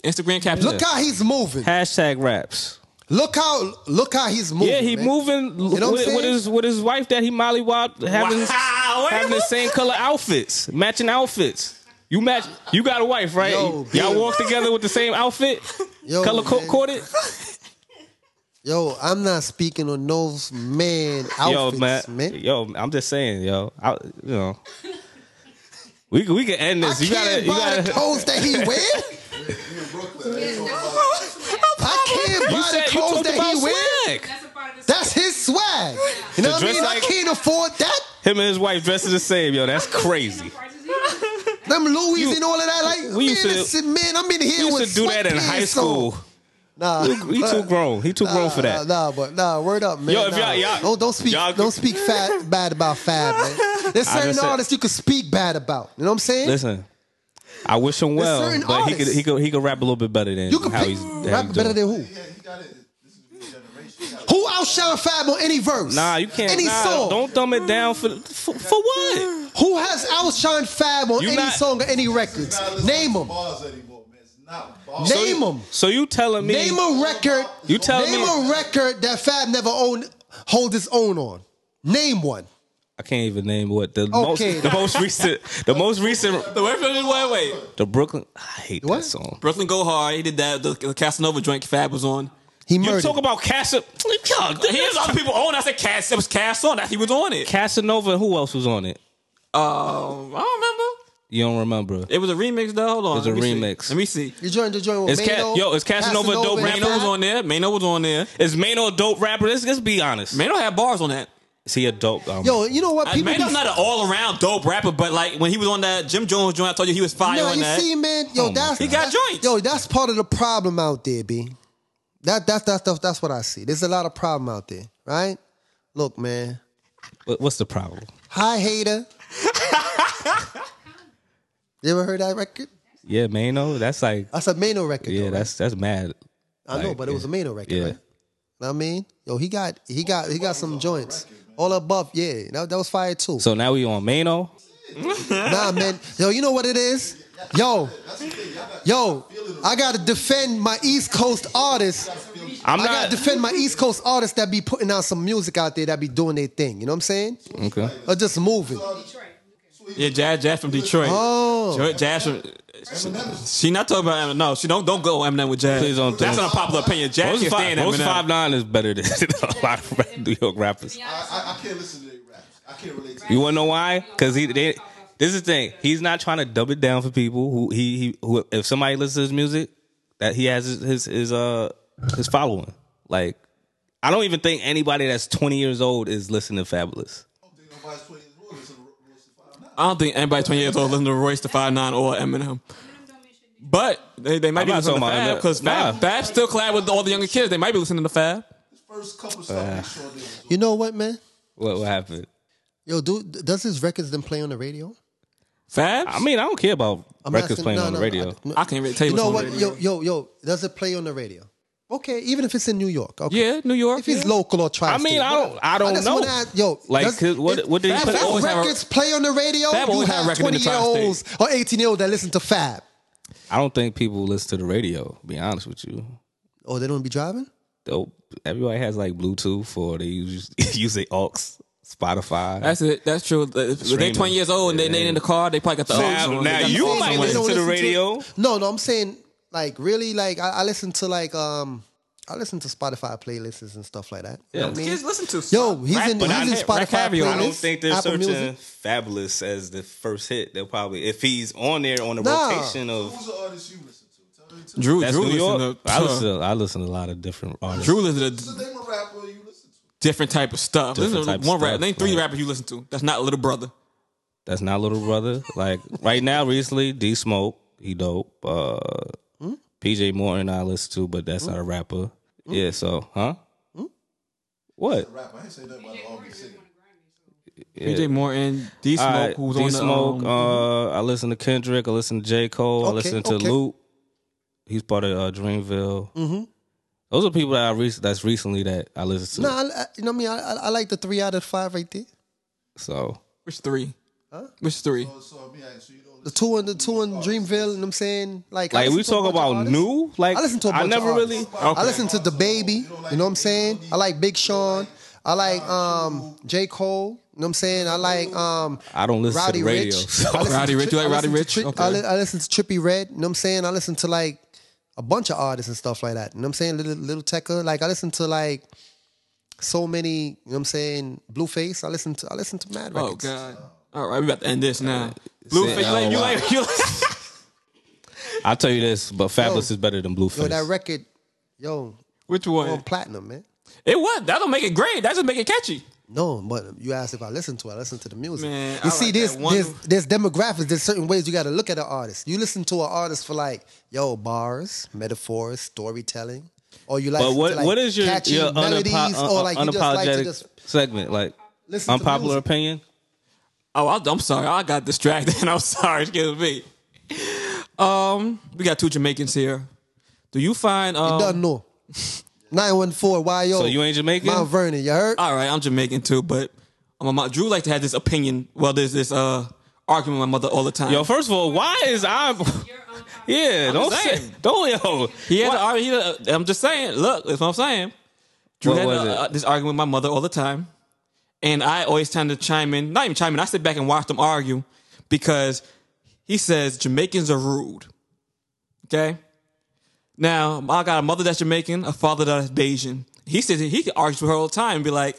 Instagram caption. Look how he's moving. Hashtag raps. Look how look how he's moving. Yeah, he man. moving know what I'm with, with his with his wife that he mollywopped having Wow, having the same color outfits, matching outfits. You match. You got a wife, right? Yo, Y'all man. walk together with the same outfit, Yo, color co- man. coded. Yo, I'm not speaking on those man Yo, outfits, man. man. Yo, I'm just saying, yo. I, you know, we can- we can end I this. You can't gotta you buy the gotta. clothes that he wear. I can't You buy the clothes that he wear. That's a part of the That's his swag. You know what I mean? like- I can't afford that. Him and his wife dressed the same, yo. That's crazy. Them Louis You- and all of that. Like, we man, used to- man, I'm in here We used with to do that in high school. on. Nah, He too grown. He too grown for that. Nah, nah, but nah, word up, man. Yo, if nah. y'all- y'all- don't don't speak y'all- don't speak fat, bad about Fab, man. There's I certain just said- artists you can speak bad about. You know what I'm saying? Listen, I wish him well, certain but he could he could he could rap a little bit better than you could how pick, he's how rap he's better than who? Yeah, he got it. This new generation. Who outshine Fab on any verse? Nah, you can't. Any nah, song. Don't dumb it down for for, for what? Who has outshined Fab on You any not- song or any records? Name them. Name them. So you telling me? Name a record. You telling Name me- a record that Fab never owned, hold his own on. Name one. I can't even name what the Okay. most the most recent the most recent The wait, wait, wait, wait. the Brooklyn. I hate What? that song. Brooklyn Go Hard. He did that. The, the Casanova joint Fab was on. He You talk about Casa. He has other people on. I said Cass. It was Cass on that. He was on it. Casanova. Who else was on it? Um, I don't remember. You don't remember? It was a remix though. Hold on. It was a Let me see. remix. Let me see. you joined the joint with Is Ca- Maino, yo, it's Casanova a dope and rapper? Maino was on there. Maino was on there. Is Maino a dope rapper? Let's let's be honest. Maino had bars on that. Is he a dope? Um, Yo, you know what? Uh, People Maino's be- not an all around dope rapper, but like when he was on that Jim Jones joint, I told you he was fire No, on you that. see, man. Yo, Oh my that's God. He got that's- joints. Yo, that's part of the problem out there, b. That that that that's, that's what I see. There's a lot of problem out there, right? Look, man. what- what's the problem? Hi, hater. you ever heard that record? Yeah, Maino. That's like That's a Maino record. yeah, though, right? that's that's mad. I know, but it was a Maino record, yeah. right? Know what I mean, yo, he got he got he got some joints all above. Yeah, that, that was fire too. So now we on Maino. Nah, man. Yo, you know what it is? Yo, yo, I gotta defend my East Coast artists. I'm I gotta defend my East Coast artists that be putting out some music out there that be doing their thing. You know what I'm saying? okay. Or just moving. Yeah, Jazz, Jazz from Detroit. Oh. Jo- Jazz from. She not talking about Eminem. No, she don't don't go Eminem with Jazz. Please don't- That's don't. an unpopular opinion. Jazz Most five, stand most five nine is better than a lot of New York rappers. I, I, I can't listen to their raps. I can't relate to You wanna know why? Because he they, this is the thing. He's not trying to dub it down for people who he, he who if somebody listens to his music, that he has his his, his uh his following. Like I don't even think anybody that's twenty years old is listening to Fabolous. I don't think nobody's 20 years old listen to Royce the Five Nine. I don't think anybody 20 years old listen to Royce the Five Nine or Eminem. But they, they might I'm be listening to talking Fab because Fab, Nah. Fab still collab with all the younger kids. They might be listening to Fab. First couple stuff, they. You know what, man? What what happened? Yo, dude, does his records then play on the radio? Fab? I mean, I don't care about I'm records asking- playing no, on the radio. I- no. I can't really tell you, You know what's what? the radio. Yo, yo, yo, does it play on the radio? Okay, even if it's in New York. Okay. Yeah, New York. If it's yeah. local or tri I mean, I don't- I don't just know. wanna ask, yo, Like, does- what- what did he put- Fab always have a- records play on the radio? Fab you have a have record in the 20 year olds or 18 year olds that listen to Fab. I don't think people listen to the radio. Be honest with you, Oh, they don't be driving? Though everybody has like Bluetooth or they use use their aux, Spotify. That's it. That's true. If they're 20 years old and they, they in the car, they probably got the Now- now you might listen to the radio. No, no, I'm saying like really like I, I listen to like um I listen to Spotify playlists and stuff like that. You know what I mean? Kids listen to Yo, he's rap, in but he's I in hate Spotify caviar. playlists. I don't think they're Apple searching Music. Fabolous as the first hit. They'll probably if he's on there on the Nah. rotation of Who's the artist you listen to? Tell me. Drew, that's Drew New York. to I listen. To, I listen to a lot of different artists. Drew listen to So name a rapper you listen to. different type of stuff. Different Listen type one rap. stuff, Name three like- rappers you listen to. That's not Little Brother. That's not little brother. Like right now, recently, D Smoke, he dope. Uh, PJ Morton I listen to, but that's not a rapper. Yeah, so huh? What? Rap. I ain't say nothing about all these singing. PJ Morton, D Smoke, Alright, who's D on the Smoke. um, uh, I listen to Kendrick. I listen to J Cole. I listen to okay. Lute. He's part of uh, Dreamville. Mm-hmm. Those are people that I re- that's recently that I listen to. Nah, I, I- you know what I mean. I, I, I like the three out of five right there. So which three? Huh? Which three? So, so me asking you don't The two and the two in Dreamville. You know what I'm saying? Like, like we talk about new. Like I listen to a I bunch never of really. Okay. I listen to the baby. You know what I'm saying? I like Big Sean. I like um J Cole. You know what I'm saying? I like um I don't listen Rowdy to the radio. Rich. so- I listen Roddy to Rich, you like I Roddy listen Rich? Tri- Okay. I, li- I listen to Trippie Redd. You know what I'm saying? I listen to like a bunch of artists and stuff like that. You know what I'm saying? Little Little Tecca. Like I listen to like so many. You know what I'm saying? Blueface. I listen to I listen to Mad Oh God! All right, we about to end this now. Blueface, you like, you wow. like, you like I'll tell you this, but Fabolous Yo. is better than Blueface. Yo, that record, yo, which one? on platinum, man. It was. That don't make it great. That just make it catchy. No, but you asked if I listen to it. I listen to the music. Man, I you see, like there's, that one- there's there's demographics. There's certain ways you got to look at an artist. You listen to an artist for like, yo, bars, metaphors, storytelling, or you like, but what to, like, what is your catchy your melodies, unapo- or like you just like to unapologetic just segment? Like listen to unpopular music. opinion. Oh, I, I'm sorry. I got distracted. I'm sorry. Excuse me. Um, we got two Jamaicans here. Do you find um? Doesn't know. Nine one four. Why yo? So you ain't Jamaican? Mount Vernon. You heard? All right, I'm Jamaican too, but um, my, Drew like to have this opinion. Well, there's this uh argument with my mother all the time. Yo, first of all, why is I? Yeah, don't just say, saying. don't yo. he had Why- to argue. He had a- I'm just saying. Look, that's what I'm saying. Drew What had was a- it? uh, this argument with my mother all the time, and I always tend to chime in. Not even chime in. I sit back and watch them argue because he says Jamaicans are rude. Okay. Now I got a mother that's Jamaican, a father that's Bajan. He says he argues with her all the time and be like,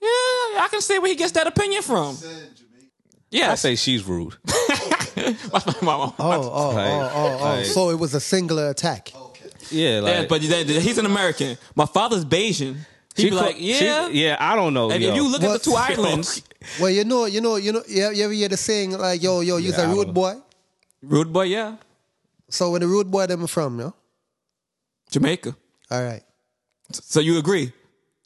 "Yeah, I can see where he gets that opinion from." Yeah, I say she's rude. Watch my mama. Oh, oh, oh, oh, oh. like- So it was a singular attack. Yeah, like Yeah, but he's an American. My father's Bajan. He'd she be co- like, she- yeah. yeah. I don't know. And yo. if you look at the two islands, Well, you know, you know, you know. You ever hear the saying like, "Yo, yo, you's Yeah, I a rude boy." rude boy, yeah, So where the rude boy them from, yo? Jamaica. All right. So you agree?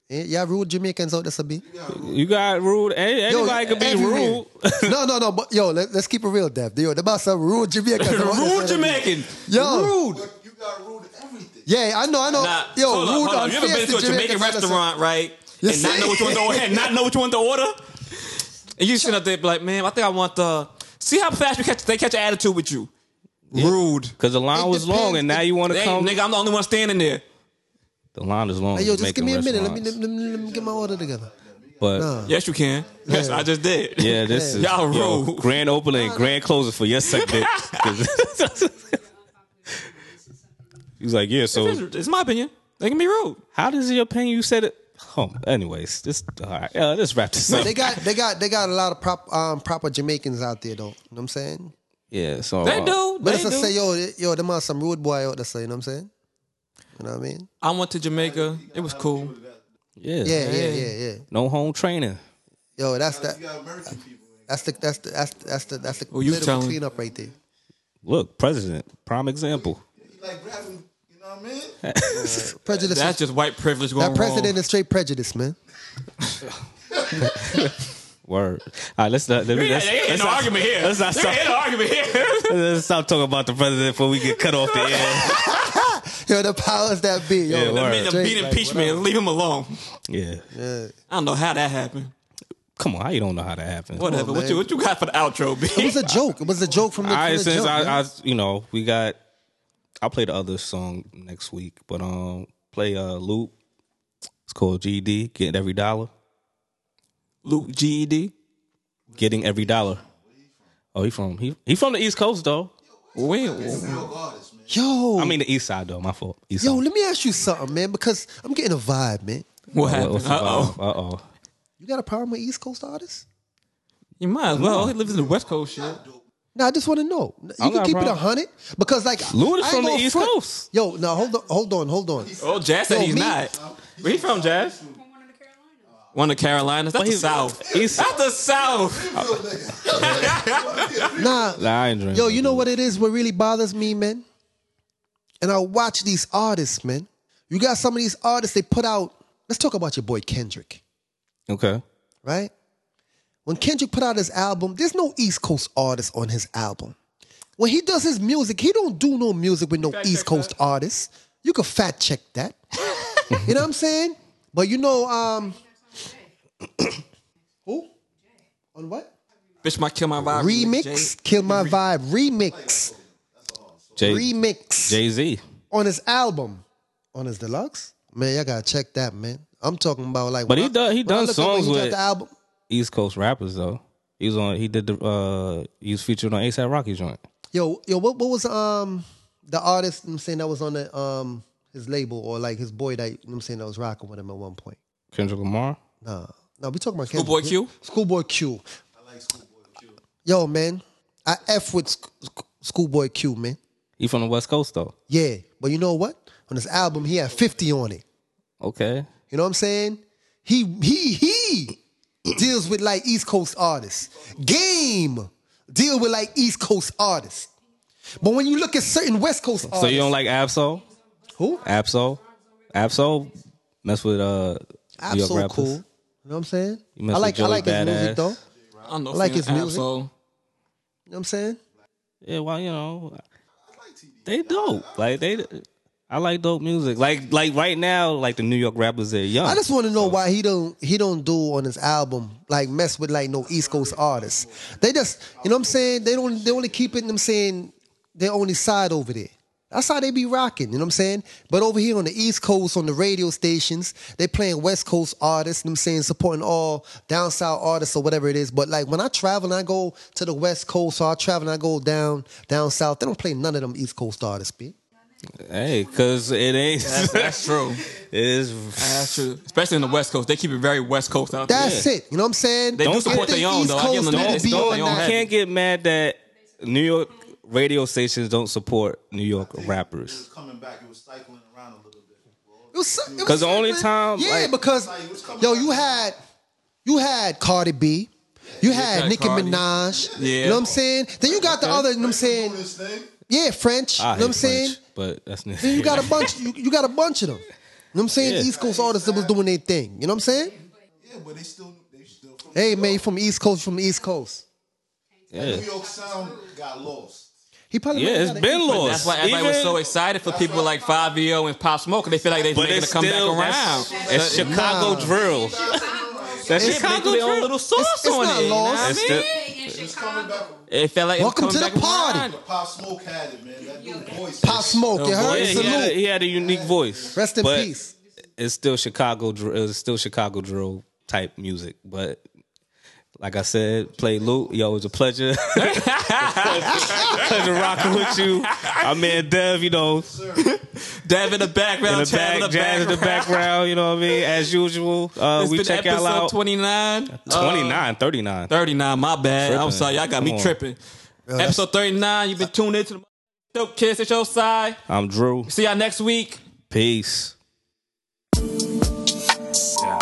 Yeah, rude Jamaicans out there, Sabi. you got rude. Any- Anybody could be everywhere. rude. no, no, no. But yo, let, us keep it real, Dev. Yo, the about some rude Jamaicans. rude Jamaican. Yo, rude. But you got rude everything. Yeah, I know, I know. Nah, yo, hold up, rude hold up. on You ever been to a Jamaican restaurant, right? You and not see? know what you want to order, and not know what you want to order, and you sit up there like, man, I think I want the. See how fast you catch they catch an attitude with you. Rude. Because the line It was long, and now you want to come. nigga, I'm the only one standing there. The line is long. Hey, yo, just give me a minute. Let me, let, me, let me get my order together. But Yes, you can. Yes, I just did. yeah, this is Y'all yo, rude. grand opening, grand closing for your segment. 'Cause- He's like, yeah. So It's, it's my opinion. They can be rude. how does your opinion? You said it. Oh, anyways, this all right. Uh, let's wrap this up. They got, they got, they got a lot of prop, um, proper Jamaicans out there, though. You know what I'm saying? Yeah, so They uh, do. But They let's just do. say, yo, yo, them are some rude boy out there. So you know what I'm saying? You know what I mean? I went to Jamaica. It was cool. Yeah, Yeah, yeah, yeah, yeah. No home training. Yo, that's that. You got American people. That's the that's the that's the, that's the that's the Who you political telling? cleanup right there. Look, president, prime example. Like grabbing, you know what I mean? Prejudice. That's just white privilege going on. that president wrong. is straight prejudice, man. Word. All right, let's not. Let me, Yeah, let's, there ain't let's no not, argument here. Let's not There stop. ain't no argument here. Let's stop talking about the president before we get cut off the air. Yo, the powers that be. Yo, Yeah, The word. man that Straight, beat like, impeachment. Leave him alone. Yeah. Yeah. I don't know how that happened. Come on, how you don't know how that happened? Whatever. what you what you got for the outro, B? It was a joke. It was a joke from the, All from right, the since jump, I. I, you know, we got. I'll play the other song next week, but um, play a loop. It's called GD, getting every dollar, Lute GED. getting every dollar. Oh, he from he he from the East Coast though. Wait, Real artists, man. Yo, I mean the East Side though. My fault. East yo, Side. let me ask you something, man, because I'm getting a vibe, man. what happened? Uh oh. Uh oh. You got a problem with East Coast artists? You might as well. He lives in the West Coast shit. No, I just want to know. You I'm can not keep it hundred because, like, Luda's from the East front- Coast. Yo, now hold on, hold on, hold on. Oh, Jazz said Yo, he's me- not. Where he from, Jazz? From one of the Carolinas. One of the Carolinas. That's the South. he's- That's the South. Nah, Nah, I ain't drinking. yo, you know what it is? What really bothers me, man? and I watch these artists, man. You got some of these artists they put out. Let's talk about your boy Kendrick, Okay. right? When Kendrick put out his album, there's no East Coast artist on his album. When he does his music, he don't do no music with no East Coast artists. You can fact check that. you know what I'm saying? But you know, um, who? On what? Bitch might kill my vibe. Remix, Kill My Vibe, remix, Jay remix Jay Z. on his album, on his deluxe. Man, y'all gotta check that, man. I'm talking about like, But he I- done- he done look up songs he with- the album. East Coast rappers though. He was on. He did the. uh He was featured on ASAP Rocky joint. Yo, yo, what, what was um the artist I'm saying that was on the um his label or like his boy that you know what I'm saying that was rocking with him at one point? Kendrick Lamar. Nah, no, we talking about Schoolboy Q? Schoolboy Q. I like Schoolboy Q. Yo, man, I f with Sch- Sch- Schoolboy Q, man. He from the West Coast though. Yeah, but you know what? On this album, he had 50 on it. Okay. You know what I'm saying? He he he deals with like East Coast artists. Game deal with like East Coast artists. But when you look at certain West Coast artists, So you don't like Ab-Soul? who? Ab-Soul? Ab-Soul mess with uh New York Ab-Soul rappers. cool. You know what I'm saying? You mess I with like I like his music Badass. though. I don't know. I like his Phoenix music. know what I'm saying? Yeah, well, you know, they dope. Like they, I like dope music. Like like right now, like the New York rappers, they're young. I just want to know why he don't he don't do on his album like mess with like no East Coast artists. They just you know what I'm saying they don't they only keep it. I'm saying their only side over there. That's how they be rocking, you know what I'm saying? But over here on the East Coast, on the radio stations, they playing West Coast artists, you know what I'm saying, supporting all down south artists or whatever it is. But like when I travel and I go to the West Coast or I travel and I go down down south, they don't play none of them East Coast artists, B. hey, cause it ain't. That's, that's true. it is. That's true. Especially in the West Coast, they keep it very West Coast out there. That's it. You know what I'm saying? They do Don't support their the own, East though. I give Coast them need that. be don't- on don't that. have- Can't get mad that New York radio stations don't support New York It rappers. was coming back. It was cycling around a little bit. It was so- it was 'Cause the only time, yeah, like- because Like, it was coming yo, you had you had Cardi B, you had had Nicki Minaj, Yeah. you know what I'm saying? Then you got the other, you know what I'm saying? Doing this thing. Yeah, French, I you know what I'm hate saying? But that's not. Then you got a bunch, you, you got a bunch of them. You know what I'm saying? Yeah. East Coast artists that was doing their thing. You know what I'm saying? Yeah, but they still they still from Hey man, from East Coast, from East Coast. Yeah. New York sound got lost. He probably Yeah, it's been an- lost. That's why everybody was so excited for people like Fivio and Pop Smoke. 'cause They feel like they're But making a it's comeback still around. It's That- Chicago Nah. drill. That's They Chicago do their own drill. little sauce It's- it's on not it. You know lost. what It's still- It's coming back. It felt like Welcome it was to the party. But Pop Smoke had it, man. That new voice. Pop Smoke, you heard? Yeah, he had, a, he had a unique voice. Rest in But peace. It's still Chicago. It's still Chicago drill type music. But like I said, play Lute. Yo, it was a pleasure. pleasure rocking with you. Our man Dev, you know, Dev in the background, in the Trav back, in the jazz in the background. You know what I mean? As usual, uh, It's we been check y'all episode out. 29. 29, 39. 39, my bad. I'm Tripping. sorry. Y'all got Come me on. tripping. that's- Episode 39, you've been tuned into the Dope Kids. It's your side. I'm Drew. See y'all next week. Peace. Yeah. Yeah.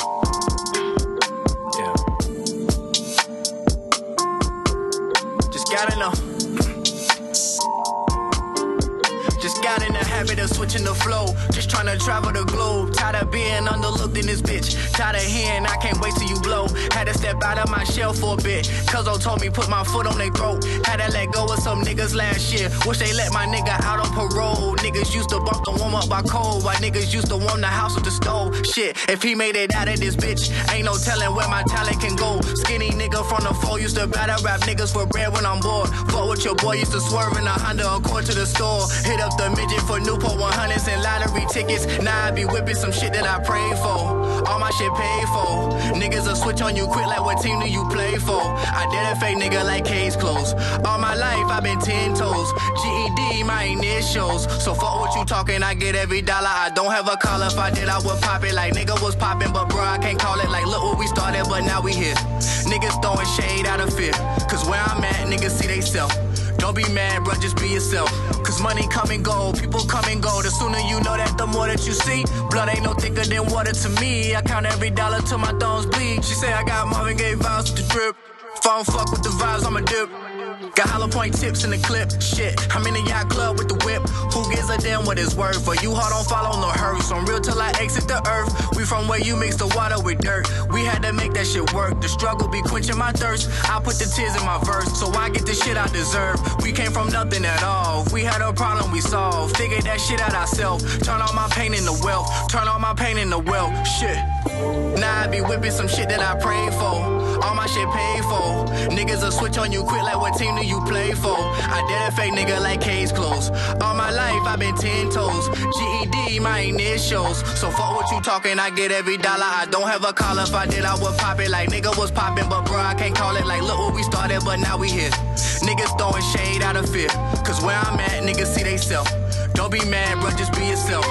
Habit of switching the flow. Just trying to travel the globe. Tired of being underlooked in this bitch. Tired of hearing I can't wait till you blow. Had to step out of my shell for a bit. Cuzzo told me put my foot on their throat. Had to let go of some niggas last year. Wish they let my nigga out on parole. Niggas used to bump the warm up by cold. While niggas used to warm the house with the stove. Shit, if he made it out of this bitch, ain't no telling where my talent can go. Skinny nigga from the four used to battle rap niggas for bread when I'm bored. Fuck with your boy, used to swerve in a Honda Accord to the store. Hit up the midget for Newport 100s and lottery tickets. Now I be whipping some shit that I prayed for. All my shit paid for. Niggas will switch on you quick like what team do you play for? I did a fake nigga like case closed. All my life i been 10 toes. GED, my initials. So fuck what you talking, I get every dollar. I don't have a call. If I did, I would pop it like nigga was popping. But bro, I can't call it like look what we started, but now we here. Niggas throwing shade out of fear. Cause where I'm at, niggas see they self. Don't be mad, bro, just be yourself. Cause money come and go, people come and go. The sooner you know that, the more that you see. Blood ain't no thicker than water to me. I count every dollar till my thumbs bleed. She say I got Marvin Gaye vibes with the drip. If I don't fuck with the vibes, I'ma dip. Got hollow point tips in the clip. Shit, I'm in the yacht club with the whip. Who gives a damn what it's worth? For you hard don't follow no hurry. I'm real till I exit the earth. We from where you mix the water with dirt. We had to make that shit work. The struggle be quenching my thirst. I put the tears in my verse, so I get the shit I deserve. We came from nothing at all. If we had a problem, we solved. Figured that shit out ourselves. Turn all my pain into wealth. Turn all my pain into wealth. Shit. Now I be whipping some shit that I prayed for. All my shit paid for. Niggas will switch on you quick like what team do you play for? I did a fake nigga like case closed. All my life i been ten toes. GED, my initials. So fuck what you talking, I get every dollar. I don't have a call if I did, I would pop it like nigga was popping. But bro, I can't call it like look what we started, but now we here. Niggas throwing shade out of fear. Cause where I'm at, niggas see they self. Don't be mad, bro, just be yourself.